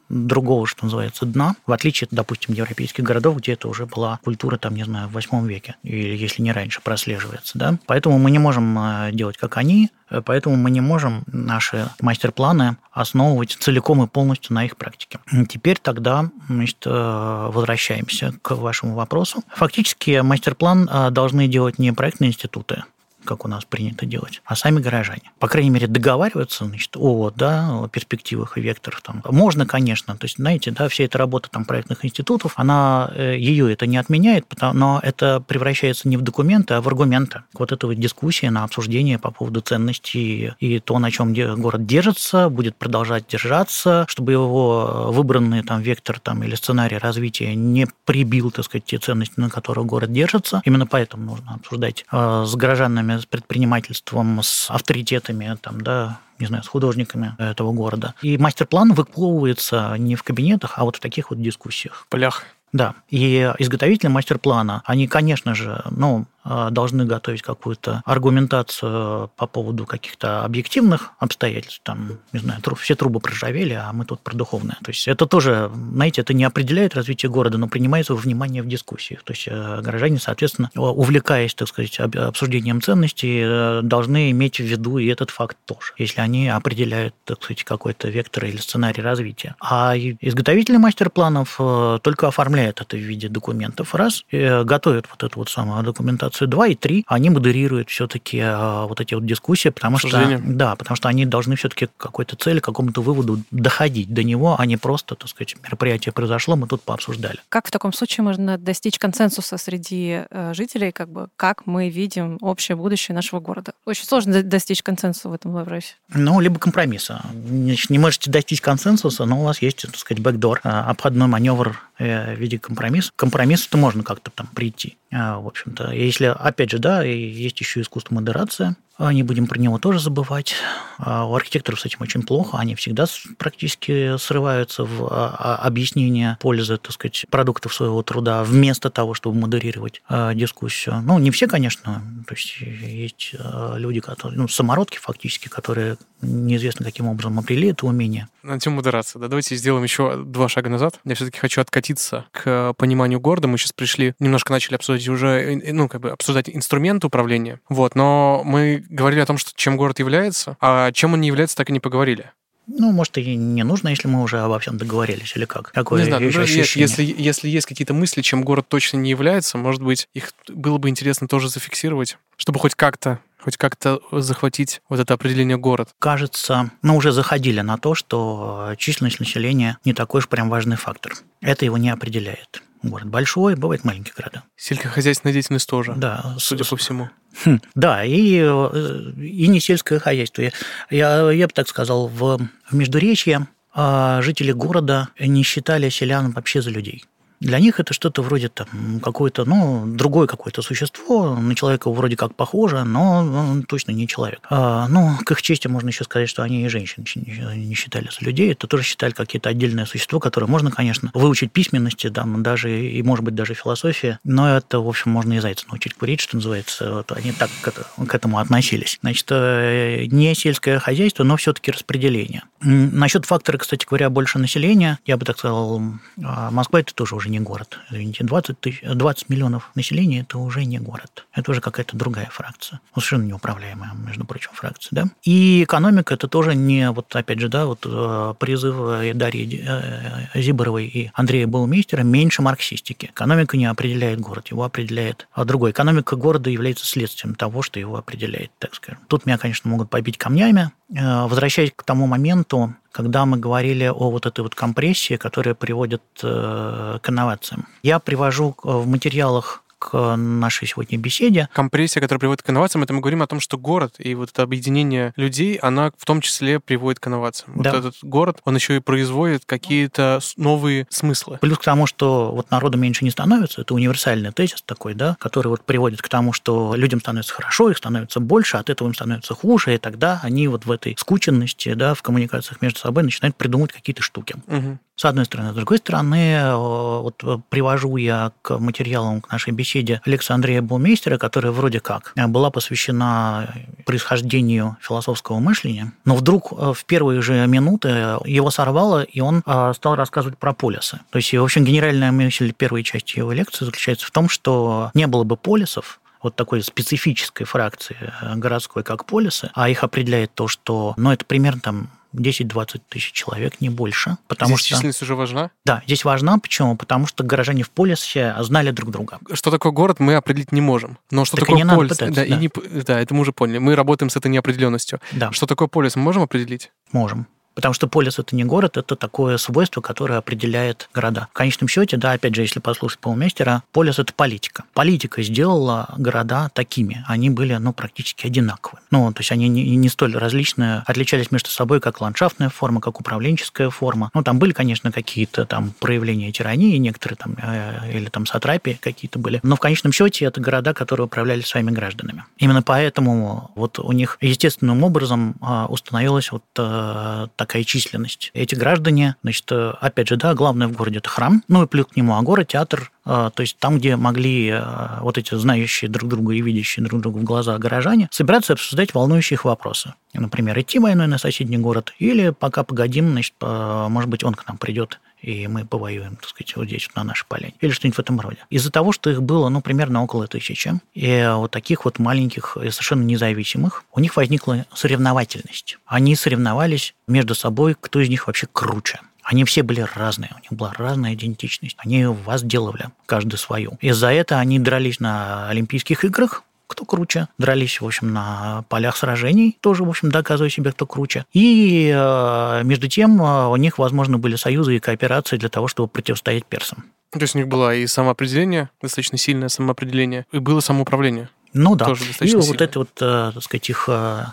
другого, что называется, дна, в отличие, допустим, европейских городов, где это уже была культура, там, не знаю, в восьмом веке, или если не раньше, прослеживается, да. Поэтому мы не можем э, делать, как они, э, поэтому мы не можем наши мастер-планы основывать целиком и полностью на их практике. Теперь тогда значит, э, возвращаемся к вашему вопросу. Фактически мастер-план должны делать не проектные институты, как у нас принято делать, а сами горожане. По крайней мере, договариваться значит, о, да, о перспективах и векторах. Там. Можно, конечно, то есть, знаете, да, вся эта работа там, проектных институтов, она, э, ее это не отменяет, но это превращается не в документы, а в аргументы. Вот эта вот дискуссия на обсуждение по поводу ценностей и то, на чем город держится, будет продолжать держаться, чтобы его выбранный там вектор там, или сценарий развития не прибил, так сказать, те ценности, на которых город держится. Именно поэтому нужно обсуждать э, с горожанами связанные с предпринимательством, с авторитетами, там, да, не знаю, с художниками этого города. И мастер-план выплевывается не в кабинетах, а вот в таких вот дискуссиях. В полях. Да, и изготовители мастер-плана, они, конечно же, ну, должны готовить какую-то аргументацию по поводу каких-то объективных обстоятельств, там, не знаю, все трубы проржавели, а мы тут про духовное. То есть это тоже, знаете, это не определяет развитие города, но принимается во внимание в дискуссиях. То есть э, горожане, соответственно, увлекаясь, так сказать, обсуждением ценностей, э, должны иметь в виду и этот факт тоже, если они определяют, так сказать, какой-то вектор или сценарий развития. А изготовители мастер-планов э, только оформляют это в виде документов, раз, готовят вот эту вот самую документацию презентацию 2 и 3, они модерируют все-таки а, вот эти вот дискуссии, потому что, да, потому что они должны все-таки к какой-то цели, к какому-то выводу доходить до него, а не просто, так сказать, мероприятие произошло, мы тут пообсуждали. Как в таком случае можно достичь консенсуса среди э, жителей, как бы, как мы видим общее будущее нашего города? Очень сложно достичь консенсуса в этом вопросе. Ну, либо компромисса. Значит, не можете достичь консенсуса, но у вас есть, так сказать, бэкдор, а, обходной маневр э, в виде компромисса. К компромиссу-то можно как-то там прийти. В общем-то. Если, опять же, да, есть еще искусство модерация, не будем про него тоже забывать. А, у архитекторов с этим очень плохо. Они всегда практически срываются в а, объяснение пользы, так сказать, продуктов своего труда вместо того, чтобы модерировать дискуссию. Ну, не все, конечно. То есть есть люди, которые, ну, самородки фактически, которые неизвестно каким образом обрели это умение. На тему модерации, да, давайте сделаем еще два шага назад. Я все-таки хочу откатиться к пониманию города. Мы сейчас пришли, немножко начали обсуждать уже, ну, как бы обсуждать инструменты управления. Вот, но мы говорили о том, что чем город является, а чем он не является, так и не поговорили. Ну, может, и не нужно, если мы уже обо всем договорились, или как? Какое не знаю, ну, если, если есть какие-то мысли, чем город точно не является, может быть, их было бы интересно тоже зафиксировать, чтобы хоть как-то хоть как-то захватить вот это определение город? Кажется, мы уже заходили на то, что численность населения не такой уж прям важный фактор. Это его не определяет. Город большой, бывает маленькие города. Сельскохозяйственная деятельность тоже, да, судя по всему. Хм, да, и, э, и не сельское хозяйство. Я, я, я бы так сказал, в, в Междуречье а, жители города не считали селян вообще за людей. Для них это что-то вроде там какое-то, ну, другое какое-то существо, на человека вроде как похоже, но он точно не человек. А, ну, к их чести можно еще сказать, что они и женщин не считали за людей, это тоже считали какие-то отдельное существо, которое можно, конечно, выучить письменности, там, даже, и, может быть, даже философия, но это, в общем, можно и зайца научить курить, что называется. Вот они так к, это, к этому относились. Значит, э, не сельское хозяйство, но все-таки распределение. Насчет фактора, кстати говоря, больше населения, я бы так сказал, а, Москва это тоже уже не город. Извините, 20, тысяч, 20 миллионов населения – это уже не город. Это уже какая-то другая фракция. Совершенно неуправляемая, между прочим, фракция. Да? И экономика – это тоже не, вот опять же, да, вот э, призыв Дарьи э, Зиборовой и Андрея Баумейстера меньше марксистики. Экономика не определяет город, его определяет а другой. Экономика города является следствием того, что его определяет, так скажем. Тут меня, конечно, могут побить камнями. Э, возвращаясь к тому моменту, когда мы говорили о вот этой вот компрессии, которая приводит э, к инновациям. Я привожу в материалах к нашей сегодня беседе. Компрессия, которая приводит к инновациям, это мы говорим о том, что город и вот это объединение людей, она в том числе приводит к инновациям. Да. Вот этот город, он еще и производит какие-то новые смыслы. Плюс к тому, что вот народу меньше не становится, это универсальный тезис такой, да, который вот приводит к тому, что людям становится хорошо, их становится больше, от этого им становится хуже, и тогда они вот в этой скученности, да, в коммуникациях между собой начинают придумывать какие-то штуки. Угу с одной стороны. С другой стороны, э, вот э, привожу я к материалам к нашей беседе Алекса Андрея Булмейстера, которая вроде как э, была посвящена происхождению философского мышления, но вдруг в первые же минуты его сорвало, и он стал рассказывать про полисы. То есть, в общем, генеральная мысль первой части его лекции заключается в том, что не было бы полисов, вот такой специфической фракции городской, как полисы, а их определяет то, что, ну, это примерно там 10-20 тысяч человек, не больше. Потому здесь что... численность уже важна? Да, здесь важна. Почему? Потому что горожане в полисе знали друг друга. Что такое город, мы определить не можем. Но что так такое полис? Пытаться, да, да. И не... да, это мы уже поняли. Мы работаем с этой неопределенностью. Да. Что такое полис, мы можем определить? Можем. Потому что полис – это не город, это такое свойство, которое определяет города. В конечном счете, да, опять же, если послушать полмейстера, полис – это политика. Политика сделала города такими. Они были, ну, практически одинаковые. Ну, то есть они не, не столь различные, отличались между собой как ландшафтная форма, как управленческая форма. Ну, там были, конечно, какие-то там проявления тирании, некоторые там, э, или там сатрапии какие-то были. Но в конечном счете это города, которые управляли своими гражданами. Именно поэтому вот у них естественным образом а, установилась вот э, такая численность. Эти граждане, значит, э, опять же, да, главное в городе – это храм, ну и плюс к нему агора, театр, э, то есть там, где могли э, вот эти знающие друг друга и видящие друг друга в глаза горожане собираться и обсуждать волнующие их вопросы. Например, идти войной на соседний город или пока погодим, значит, может быть, он к нам придет и мы повоюем, так сказать, вот здесь, на нашей поляне. Или что-нибудь в этом роде. Из-за того, что их было, ну, примерно около тысячи, и вот таких вот маленьких, и совершенно независимых, у них возникла соревновательность. Они соревновались между собой, кто из них вообще круче. Они все были разные, у них была разная идентичность. Они вас делали, каждый свою. Из-за этого они дрались на Олимпийских играх, кто круче. Дрались, в общем, на полях сражений, тоже, в общем, доказывая себе, кто круче. И э, между тем э, у них, возможно, были союзы и кооперации для того, чтобы противостоять персам. То есть у них было и самоопределение, достаточно сильное самоопределение, и было самоуправление. Ну да. Тоже и сильно. вот это вот, э, так сказать, их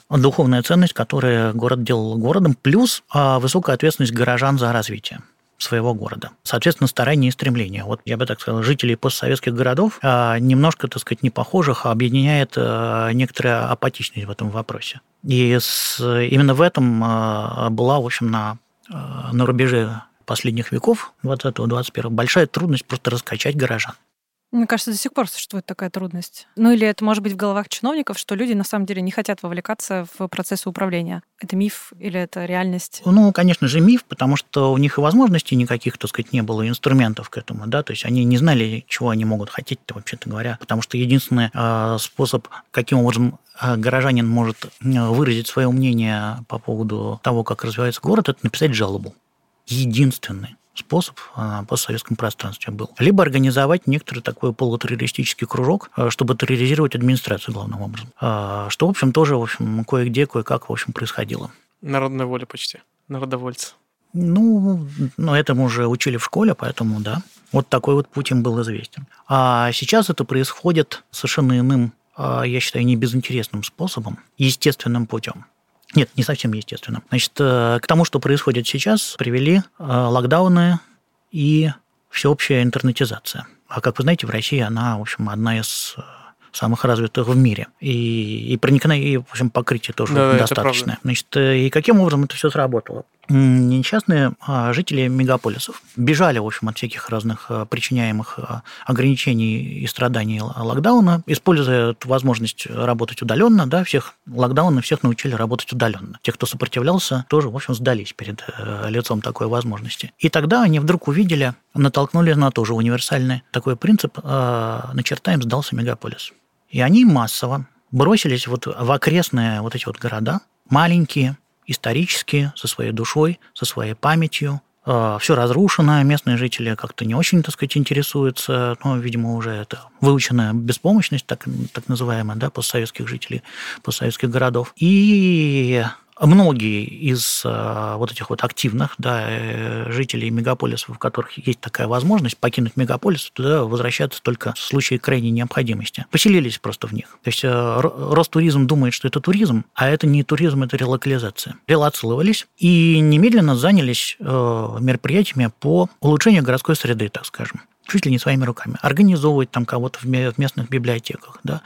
духовная ценность, которая город делал городом, плюс высокая ответственность горожан за развитие своего города. Соответственно, старания и стремления. Вот я бы так сказал, жителей постсоветских городов а, немножко, так сказать, не похожих, а объединяет а, некоторая апатичность в этом вопросе. И с, именно в этом была, в общем, на, на рубеже последних веков, 20-21, большая трудность просто раскачать горожан. Мне кажется, до сих пор существует такая трудность. Ну или это может быть в головах чиновников, что люди на самом деле не хотят вовлекаться в процессы управления. Это миф или это реальность? Ну, конечно же, миф, потому что у них и возможностей никаких, так сказать, не было, инструментов к этому, да, то есть они не знали, чего они могут хотеть-то, вообще-то говоря, потому что единственный э, способ, каким образом э, горожанин может э, выразить свое мнение по поводу того, как развивается город, это написать жалобу. Единственный способ на постсоветском пространстве был. Либо организовать некоторый такой полутеррористический кружок, э, чтобы терроризировать администрацию главным образом. А, что, в общем, тоже, в общем, кое-где, кое-как, в общем, происходило. Народная воля почти. Народовольцы. Ну, ну, этому уже учили в школе, поэтому да. Вот такой вот путь им был известен. А сейчас это происходит совершенно иным, а, я считаю, не безинтересным способом, естественным путем. Нет, не совсем естественно. Значит, э, к тому, что происходит сейчас, привели э, локдауны и всеобщая интернетизация. А как вы знаете, в России она, в общем, одна из э, самых развитых в мире. И, и проникновение, в общем, покрытие тоже да, достаточное. Значит, и каким образом это все сработало? Несчастные а, жители мегаполисов бежали, в общем, от всяких разных а, причиняемых а, ограничений и страданий локдауна, используя возможность работать удаленно, да, всех локдауны всех научили работать удаленно. Тех, кто сопротивлялся, тоже, в общем, сдались перед э, лицом такой возможности. И тогда они вдруг увидели, натолкнулись на тоже универсальный такой принцип «начертаем, сдался мегаполис». И они массово бросились вот в окрестные вот эти вот города, маленькие, исторически, со своей душой, со своей памятью. А, Все разрушено, местные жители как-то не очень, так сказать, интересуются, но, видимо, уже это выученная беспомощность, так, так называемая, да, постсоветских жителей, постсоветских городов. И многие из э, вот этих вот активных да, э, жителей мегаполисов, у которых есть такая возможность покинуть мегаполис, туда возвращаться только в случае крайней необходимости. Поселились просто в них. То есть э, Ростуризм думает, что это туризм, а это не туризм, это релокализация. Релацировались и немедленно занялись мероприятиями по улучшению городской среды, так скажем чуть ли не своими руками, организовывать там кого-то в местных библиотеках, да,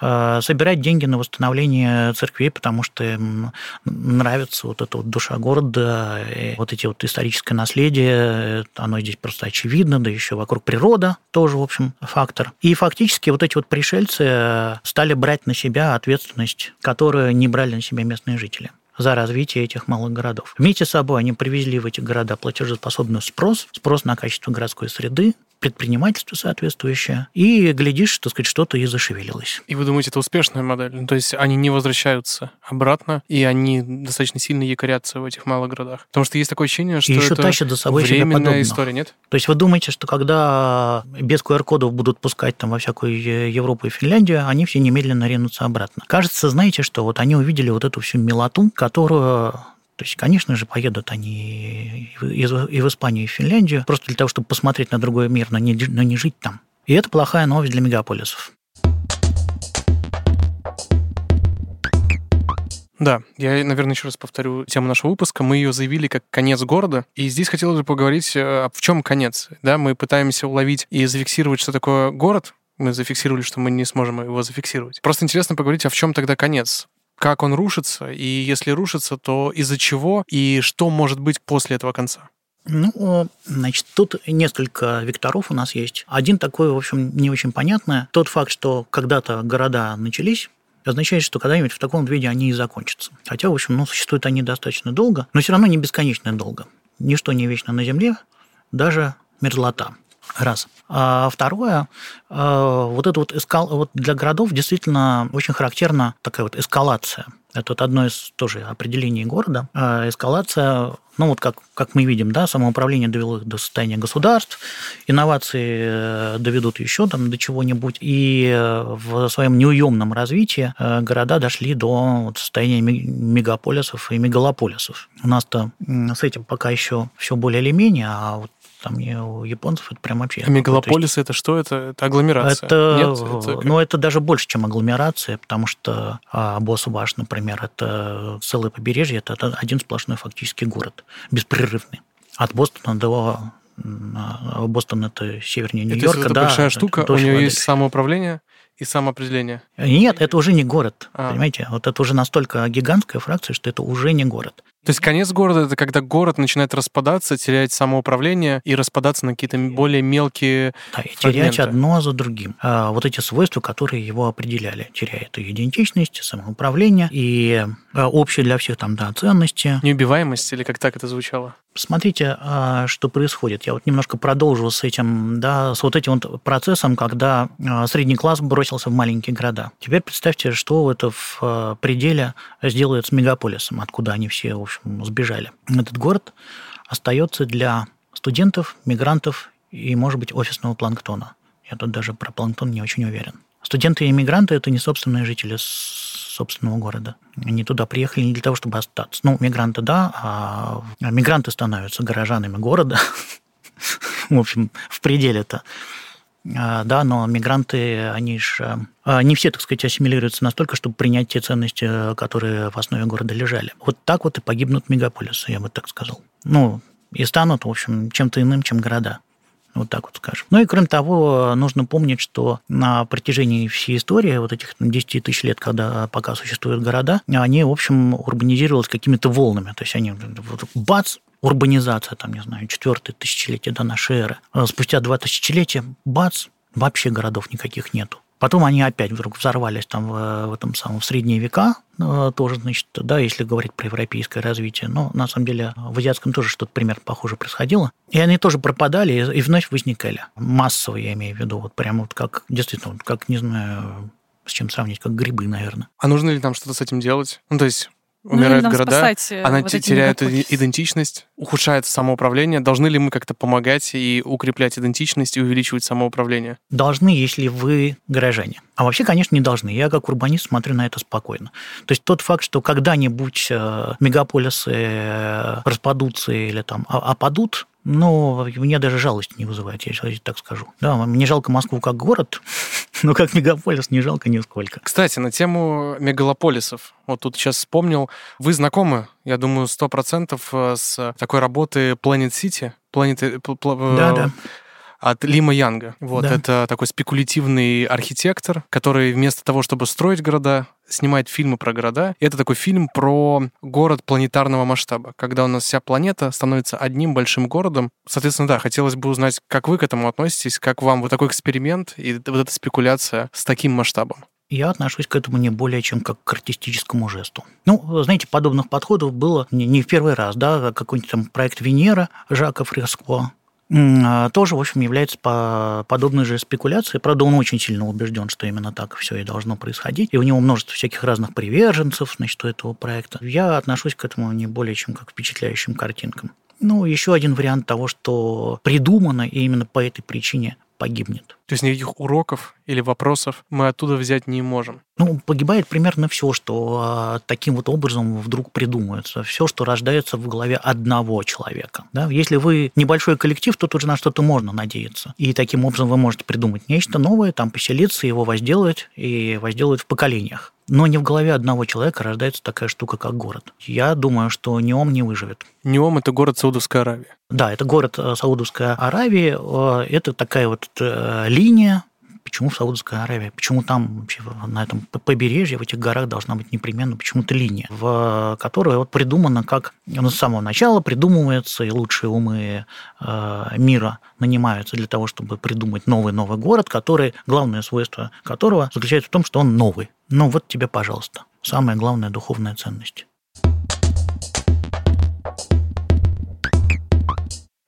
а, собирать деньги на восстановление церквей, потому что им нравится вот эта вот душа города, вот эти вот историческое наследие, оно здесь просто очевидно, да еще вокруг природа тоже, в общем, фактор. И фактически вот эти вот пришельцы стали брать на себя ответственность, которую не брали на себя местные жители за развитие этих малых городов. Вместе с собой они привезли в эти города платежеспособный спрос, спрос на качество городской среды, предпринимательство соответствующее, и, глядишь, так сказать, что-то и зашевелилось. И вы думаете, это успешная модель? Ну, то есть они не возвращаются обратно, и они достаточно сильно якорятся в этих малых городах? Потому что есть такое ощущение, что и еще это тащат за собой временная история, нет? То есть вы думаете, что когда без QR-кодов будут пускать там во всякую Европу и Финляндию, они все немедленно ринутся обратно? Кажется, знаете, что вот они увидели вот эту всю милоту, которую То есть, конечно же, поедут они и в Испанию, и в Финляндию, просто для того, чтобы посмотреть на другой мир, но не, но не жить там. И это плохая новость для мегаполисов. Да, я, наверное, еще раз повторю тему нашего выпуска. Мы ее заявили как конец города. И здесь хотелось бы поговорить, э, в чем конец. Да, мы пытаемся уловить и зафиксировать, что такое город. Мы зафиксировали, что мы не сможем его зафиксировать. Просто интересно поговорить, а в чем тогда конец? Как он рушится? И если рушится, то из-за чего? И что может быть после этого конца? Ну, значит, тут несколько векторов у нас есть. Один такой, в общем, не очень понятный. Тот факт, что когда-то города начались, означает, что когда-нибудь в таком виде они и закончатся. Хотя, в общем, ну, существуют они достаточно долго, но все равно не бесконечно долго. Ничто не вечно на Земле, даже мерзлота. Раз. А второе, а, вот это вот, эскал... вот для городов действительно очень характерна такая вот эскалация. Это вот одно из тоже определений города. А эскалация ну вот как, как мы видим, да, самоуправление довело их до состояния государств, инновации э, доведут еще там до чего-нибудь, и э, в своем неуемном развитии э, города дошли до состояния мегаполисов и мегалополисов. У нас-то с этим пока еще все более или менее, а вот там у японцев это прям вообще... А мегалополисы это что? Это, это агломерация? Это, Нет, это ну, это даже больше, чем агломерация, потому что а, Босс-Ваш, например, это целое побережье, это один сплошной фактически город, беспрерывный. От Бостона до а, Бостон это севернее Нью-Йорка. Это да, большая штука, у нее есть самоуправление и самоопределение? Нет, это уже не город, а. понимаете? Вот это уже настолько гигантская фракция, что это уже не город. То есть конец города — это когда город начинает распадаться, терять самоуправление и распадаться на какие-то более мелкие Да, и терять одно за другим. А вот эти свойства, которые его определяли. Теряет и идентичность, и самоуправление, и а, общие для всех там, да, ценности. Неубиваемость, или как так это звучало? Смотрите, а, что происходит. Я вот немножко продолжу с этим, да, с вот этим вот процессом, когда а, средний класс бросился в маленькие города. Теперь представьте, что это в пределе сделает с мегаполисом, откуда они все, в общем, сбежали. Этот город остается для студентов, мигрантов и, может быть, офисного планктона. Я тут даже про планктон не очень уверен. Студенты и иммигранты – это не собственные жители собственного города. Они туда приехали не для того, чтобы остаться. Ну, мигранты, да, а мигранты становятся горожанами города. [laughs] В общем, в пределе-то. А, да, но мигранты, они же а, не все, так сказать, ассимилируются настолько, чтобы принять те ценности, которые в основе города лежали. Вот так вот и погибнут мегаполисы, я бы так сказал. Ну, и станут, в общем, чем-то иным, чем города. Вот так вот скажем. Ну и кроме того, нужно помнить, что на протяжении всей истории, вот этих 10 тысяч лет, когда пока существуют города, они, в общем, урбанизировались какими-то волнами. То есть они вот, бац, урбанизация, там, не знаю, четвертое тысячелетие до нашей эры. А спустя два тысячелетия, бац, вообще городов никаких нету. Потом они опять вдруг взорвались там в, в этом самом в средние века, ну, тоже, значит, да, если говорить про европейское развитие. Но на самом деле в азиатском тоже что-то примерно похоже происходило. И они тоже пропадали и, и вновь возникали. Массово, я имею в виду, вот прямо вот как, действительно, вот как, не знаю, с чем сравнить, как грибы, наверное. А нужно ли там что-то с этим делать? Ну, то есть умирают ну, города, э, она вот теряет идентичность, ухудшается самоуправление. Должны ли мы как-то помогать и укреплять идентичность и увеличивать самоуправление? Должны, если вы горожане. А вообще, конечно, не должны. Я как урбанист смотрю на это спокойно. То есть тот факт, что когда-нибудь э, мегаполисы э, распадутся или там опадут, но мне даже жалость не вызывает, я так скажу. Да, мне жалко Москву как город, [laughs] но как мегаполис не жалко нисколько. Кстати, на тему мегалополисов. Вот тут сейчас вспомнил. Вы знакомы, я думаю, сто процентов э, с такой работы Planet City? Planet... Э, да, да от Лима Янга. Вот да. это такой спекулятивный архитектор, который вместо того, чтобы строить города, снимает фильмы про города. И это такой фильм про город планетарного масштаба, когда у нас вся планета становится одним большим городом. Соответственно, да, хотелось бы узнать, как вы к этому относитесь, как вам вот такой эксперимент и вот эта спекуляция с таким масштабом. Я отношусь к этому не более чем как к артистическому жесту. Ну, знаете, подобных подходов было не в первый раз, да, какой-нибудь там проект Венера Жака Фреско, тоже, в общем, является по подобной же спекуляцией. Правда, он очень сильно убежден, что именно так все и должно происходить. И у него множество всяких разных приверженцев, значит, у этого проекта. Я отношусь к этому не более чем как к впечатляющим картинкам. Ну, еще один вариант того, что придумано и именно по этой причине погибнет. То есть никаких уроков или вопросов мы оттуда взять не можем. Ну, погибает примерно все, что э, таким вот образом вдруг придумывается. Все, что рождается в голове одного человека. Да? Если вы небольшой коллектив, то тут же на что-то можно надеяться. И таким образом вы можете придумать нечто новое, там поселиться, его возделать и возделать в поколениях. Но не в голове одного человека рождается такая штука, как город. Я думаю, что Неом не выживет. Неом – это город Саудовской Аравии. Да, это город э, Саудовской Аравии. Э, это такая вот э, линия, Почему в Саудовской Аравии? Почему там вообще на этом побережье, в этих горах должна быть непременно почему-то линия, в которой вот придумано как ну, с самого начала придумывается, и лучшие умы мира нанимаются для того, чтобы придумать новый-новый город, который, главное свойство которого заключается в том, что он новый. Ну вот тебе, пожалуйста, самая главная духовная ценность.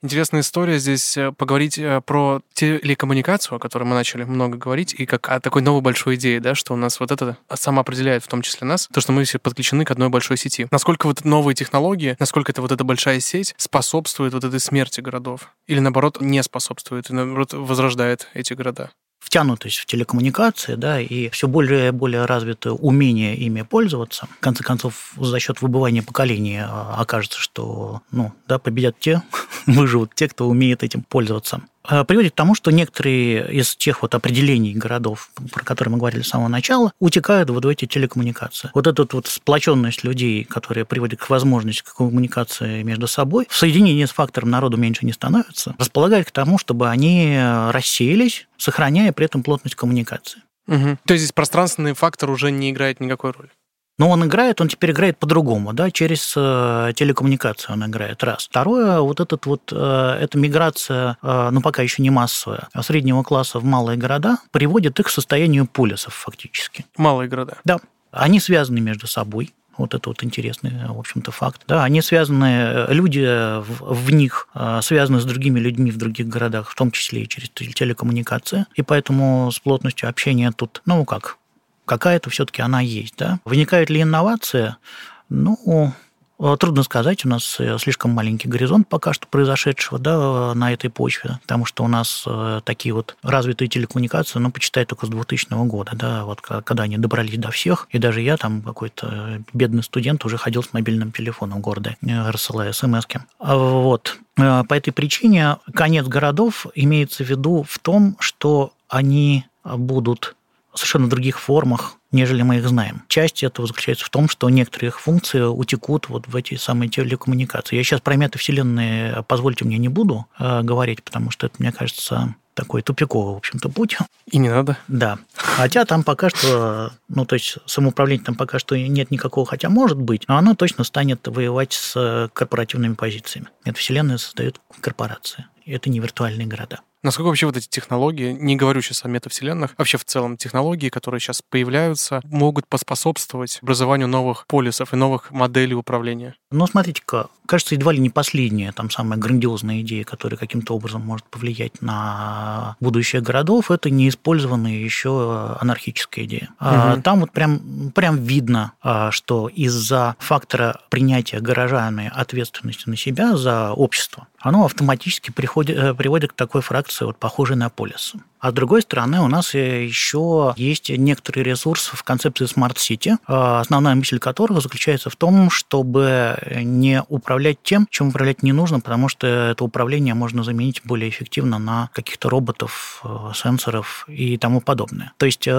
Интересная история здесь э, поговорить э, про телекоммуникацию, о которой мы начали много говорить, и как о такой новой большой идее, да, что у нас вот это самоопределяет в том числе нас, то, что мы все подключены к одной большой сети. Насколько вот новые технологии, насколько это вот эта большая сеть способствует вот этой смерти городов? Или наоборот не способствует, и наоборот возрождает эти города? Втянутость в телекоммуникации, да, и все более и более развитое умение ими пользоваться. В конце концов, за счет выбывания поколений а, окажется, что ну, да, победят те, [laughs] выживут те, кто умеет этим пользоваться. Э, приводит к тому, что некоторые из тех вот определений городов, про которые мы говорили с самого начала, утекают вот в эти телекоммуникации. Вот эта вот сплоченность людей, которая приводит к возможности коммуникации между собой, в соединении с фактором народу меньше не становится, располагает к тому, чтобы они рассеялись, сохраняя при этом плотность коммуникации. Угу. То есть здесь пространственный фактор уже не играет никакой роли? Но он играет, он теперь играет по-другому, да, через э, телекоммуникацию он играет, раз. Второе, вот этот вот, э, эта миграция, э, ну, пока еще не массовая, а среднего класса в малые города приводит их к состоянию полисов фактически. Малые города? Да. Они связаны между собой, вот это вот интересный, в общем-то, факт. Да, они связаны, люди в, в них связаны с другими людьми в других городах, в том числе и через телекоммуникации. И поэтому с плотностью общения тут, ну как, какая-то все-таки она есть. Да? Возникает ли инновация? Ну, Трудно сказать, у нас э, слишком маленький горизонт пока что произошедшего да, на этой почве, потому что у нас э, такие вот развитые телекоммуникации, ну, почитай только с 2000 года, да, вот когда они добрались до всех, и даже я там какой-то бедный студент уже ходил с мобильным телефоном города, э, рассылая смс -ки. А вот. По этой причине конец городов имеется в виду в том, что они будут совершенно других формах, нежели мы их знаем. Часть этого заключается в том, что некоторые их функции утекут вот в эти самые телекоммуникации. Я сейчас про метавселенные, позвольте мне, не буду э, говорить, потому что это, мне кажется, такой тупиковый, в общем-то, путь. И не надо. Да. Хотя там пока что, ну, то есть самоуправление там пока что нет никакого, хотя может быть, но оно точно станет воевать с корпоративными позициями. Это вселенная создает корпорации. И это не виртуальные города. Насколько вообще вот эти технологии, не говорю сейчас о метавселенных, вообще в целом технологии, которые сейчас появляются, могут поспособствовать образованию новых полисов и новых моделей управления? Ну, смотрите-ка, кажется, едва ли не последняя, там самая грандиозная идея, которая каким-то образом может повлиять на будущее городов, это неиспользованная еще анархическая идея. Угу. Там вот прям, прям видно, а, что из-за фактора принятия горожанами ответственности на себя за общество, оно автоматически приходит, э, приводит к такой фракции, вот, похожей на полис. А с другой стороны, у нас еще есть некоторый ресурс в концепции Smart City, а, основная мысль которого заключается в том, чтобы не управлять тем, чем управлять не нужно, потому что это управление можно заменить более эффективно на каких-то роботов, э, сенсоров и тому подобное. То есть э,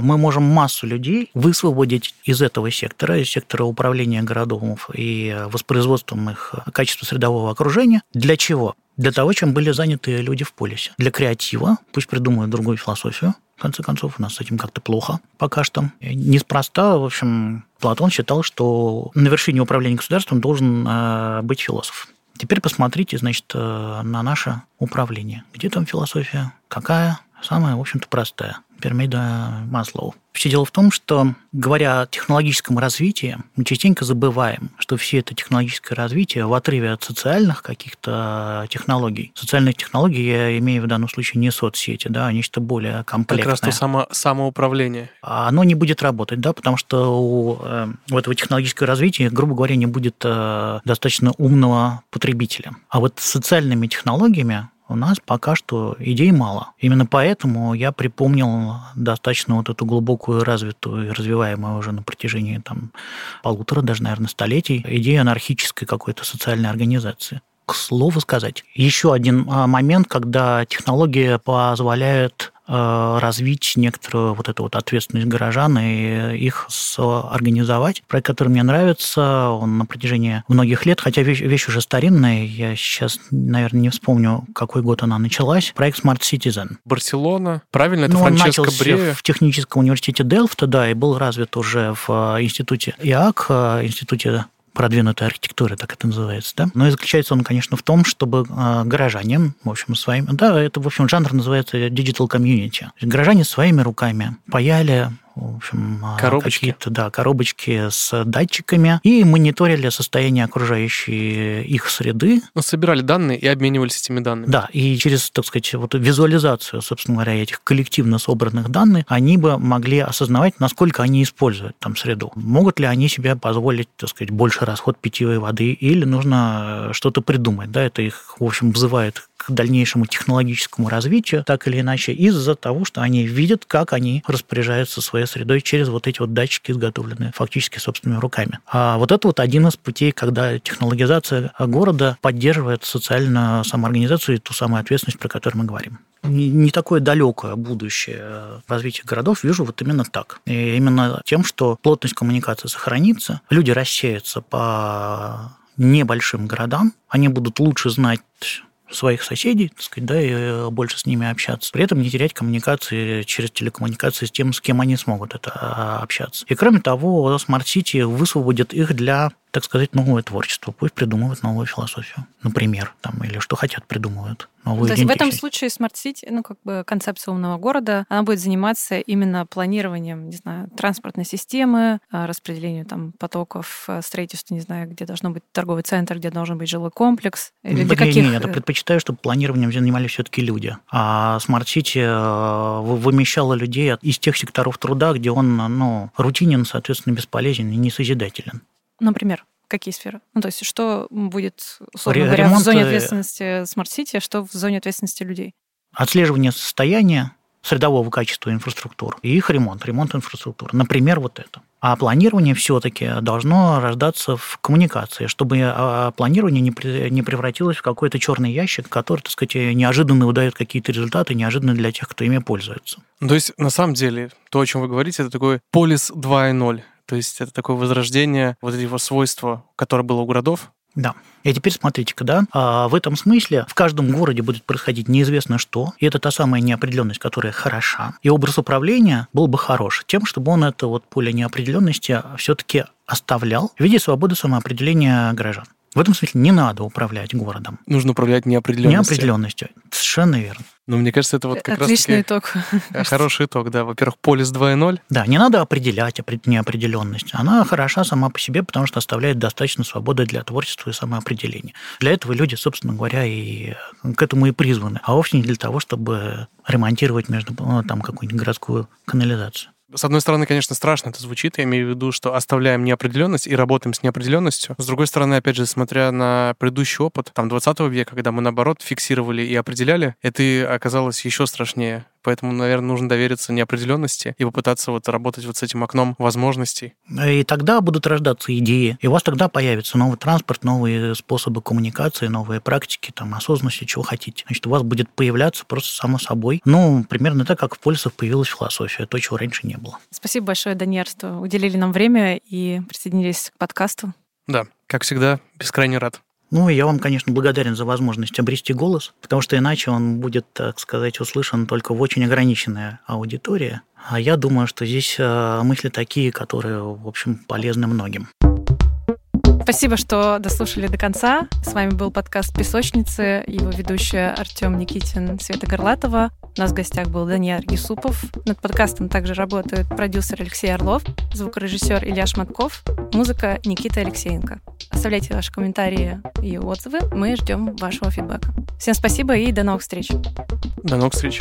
мы можем массу людей высвободить из этого сектора, из сектора управления городов и воспроизводством их качества средового окружения. Для чего? Для того, чем были заняты люди в полисе. Для креатива, пусть придумают другую философию, в конце концов, у нас с этим как-то плохо пока что. Неспроста, в общем, Платон считал, что на вершине управления государством должен э, быть философ. Теперь посмотрите, значит, э, на наше управление. Где там философия? Какая? Самая, в общем-то, простая. Пирамида Маслоу. Все дело в том, что, говоря о технологическом развитии, мы частенько забываем, что все это технологическое развитие в отрыве от социальных каких-то технологий. Социальные технологии я имею в данном случае не соцсети, да, а нечто более комплексное. Как раз то само, самоуправление. Оно не будет работать, да, потому что у, э, у этого технологического развития, грубо говоря, не будет э, достаточно умного потребителя. А вот с социальными технологиями у нас пока что идей мало. Именно поэтому я припомнил достаточно вот эту глубокую, развитую и развиваемую уже на протяжении там, полутора, даже, наверное, столетий, идею анархической какой-то социальной организации. К слову сказать, еще один а, момент, когда технология позволяет развить некоторую вот эту вот ответственность горожан и их организовать. Проект, который мне нравится, он на протяжении многих лет, хотя вещь, вещь уже старинная, я сейчас, наверное, не вспомню, какой год она началась. Проект Smart Citizen. Барселона. Правильно, это ну, Франческо он начался Брея. в техническом университете Делфта, да, и был развит уже в э, институте ИАК, э, институте продвинутая архитектура, так это называется, да. Но и заключается он, конечно, в том, чтобы э, горожане, в общем, своими... Да, это, в общем, жанр называется digital community. Горожане своими руками паяли в общем, а, коробочки. какие-то да, коробочки с датчиками и мониторили состояние окружающей их среды. Ну, собирали данные и обменивались этими данными. Да, и через, так сказать, вот визуализацию, собственно говоря, этих коллективно собранных данных, они бы могли осознавать, насколько они используют там среду. Могут ли они себе позволить, так сказать, больше расход питьевой воды, или нужно что-то придумать. Да, это их, в общем, вызывает к дальнейшему технологическому развитию, так или иначе, из-за того, что они видят, как они распоряжаются своей средой через вот эти вот датчики, изготовленные фактически собственными руками. А вот это вот один из путей, когда технологизация города поддерживает социальную самоорганизацию и ту самую ответственность, про которую мы говорим не такое далекое будущее развития городов вижу вот именно так. И именно тем, что плотность коммуникации сохранится, люди рассеются по небольшим городам, они будут лучше знать своих соседей, так сказать, да, и э, больше с ними общаться. При этом не терять коммуникации через телекоммуникации с тем, с кем они смогут это а, общаться. И кроме того, Smart City высвободит их для так сказать, новое творчество. Пусть придумывают новую философию, например, там, или что хотят, придумывают. Новую То есть в этом случае City, ну, как бы концепция умного города, она будет заниматься именно планированием, не знаю, транспортной системы, а, распределением там потоков, а, строительства, не знаю, где должно быть торговый центр, где должен быть жилой комплекс. Или для каких... Нет, я предпочитаю, чтобы планированием занимались все-таки люди. А City э, вымещала людей из тех секторов труда, где он ну, рутинен, соответственно, бесполезен и несозидателен. Например? Какие сферы? Ну, то есть, что будет, условно говоря, в зоне ответственности Smart City, а что в зоне ответственности людей? Отслеживание состояния средового качества инфраструктур и их ремонт, ремонт инфраструктуры. Например, вот это. А планирование все-таки должно рождаться в коммуникации, чтобы а, планирование не превратилось в какой-то черный ящик, который, так сказать, неожиданно выдает какие-то результаты, неожиданно для тех, кто ими пользуется. То есть, на самом деле, то, о чем вы говорите, это такой полис 2.0. То есть это такое возрождение вот этого свойства, которое было у городов, да. И теперь смотрите-ка, да, а в этом смысле в каждом городе будет происходить неизвестно что, и это та самая неопределенность, которая хороша. И образ управления был бы хорош тем, чтобы он это вот поле неопределенности все-таки оставлял в виде свободы самоопределения граждан. В этом смысле не надо управлять городом. Нужно управлять неопределенностью. Неопределенностью. Совершенно верно. Но мне кажется, это вот как Отличный раз итог. [laughs] Хороший итог, да. Во-первых, полис 2.0. Да, не надо определять неопределенность. Она хороша сама по себе, потому что оставляет достаточно свободы для творчества и самоопределения. Для этого люди, собственно говоря, и к этому и призваны, а вовсе не для того, чтобы ремонтировать между ну, там какую-нибудь городскую канализацию. С одной стороны, конечно, страшно это звучит. Я имею в виду, что оставляем неопределенность и работаем с неопределенностью. С другой стороны, опять же, смотря на предыдущий опыт, там, 20 века, когда мы, наоборот, фиксировали и определяли, это оказалось еще страшнее. Поэтому, наверное, нужно довериться неопределенности и попытаться вот работать вот с этим окном возможностей. И тогда будут рождаться идеи, и у вас тогда появится новый транспорт, новые способы коммуникации, новые практики, там, осознанности, чего хотите. Значит, у вас будет появляться просто само собой. Ну, примерно так, как в полисах появилась философия, то, чего раньше не было. Спасибо большое, Даниэр, что уделили нам время и присоединились к подкасту. Да, как всегда, бескрайне рад. Ну, я вам, конечно, благодарен за возможность обрести голос, потому что иначе он будет, так сказать, услышан только в очень ограниченной аудитории. А я думаю, что здесь э, мысли такие, которые, в общем, полезны многим. Спасибо, что дослушали до конца. С вами был подкаст «Песочницы», его ведущая Артем Никитин, Света Горлатова. У нас в гостях был Даниил Юсупов. Над подкастом также работают продюсер Алексей Орлов, звукорежиссер Илья Шматков, музыка Никита Алексеенко. Оставляйте ваши комментарии и отзывы. Мы ждем вашего фидбэка. Всем спасибо и до новых встреч. До новых встреч.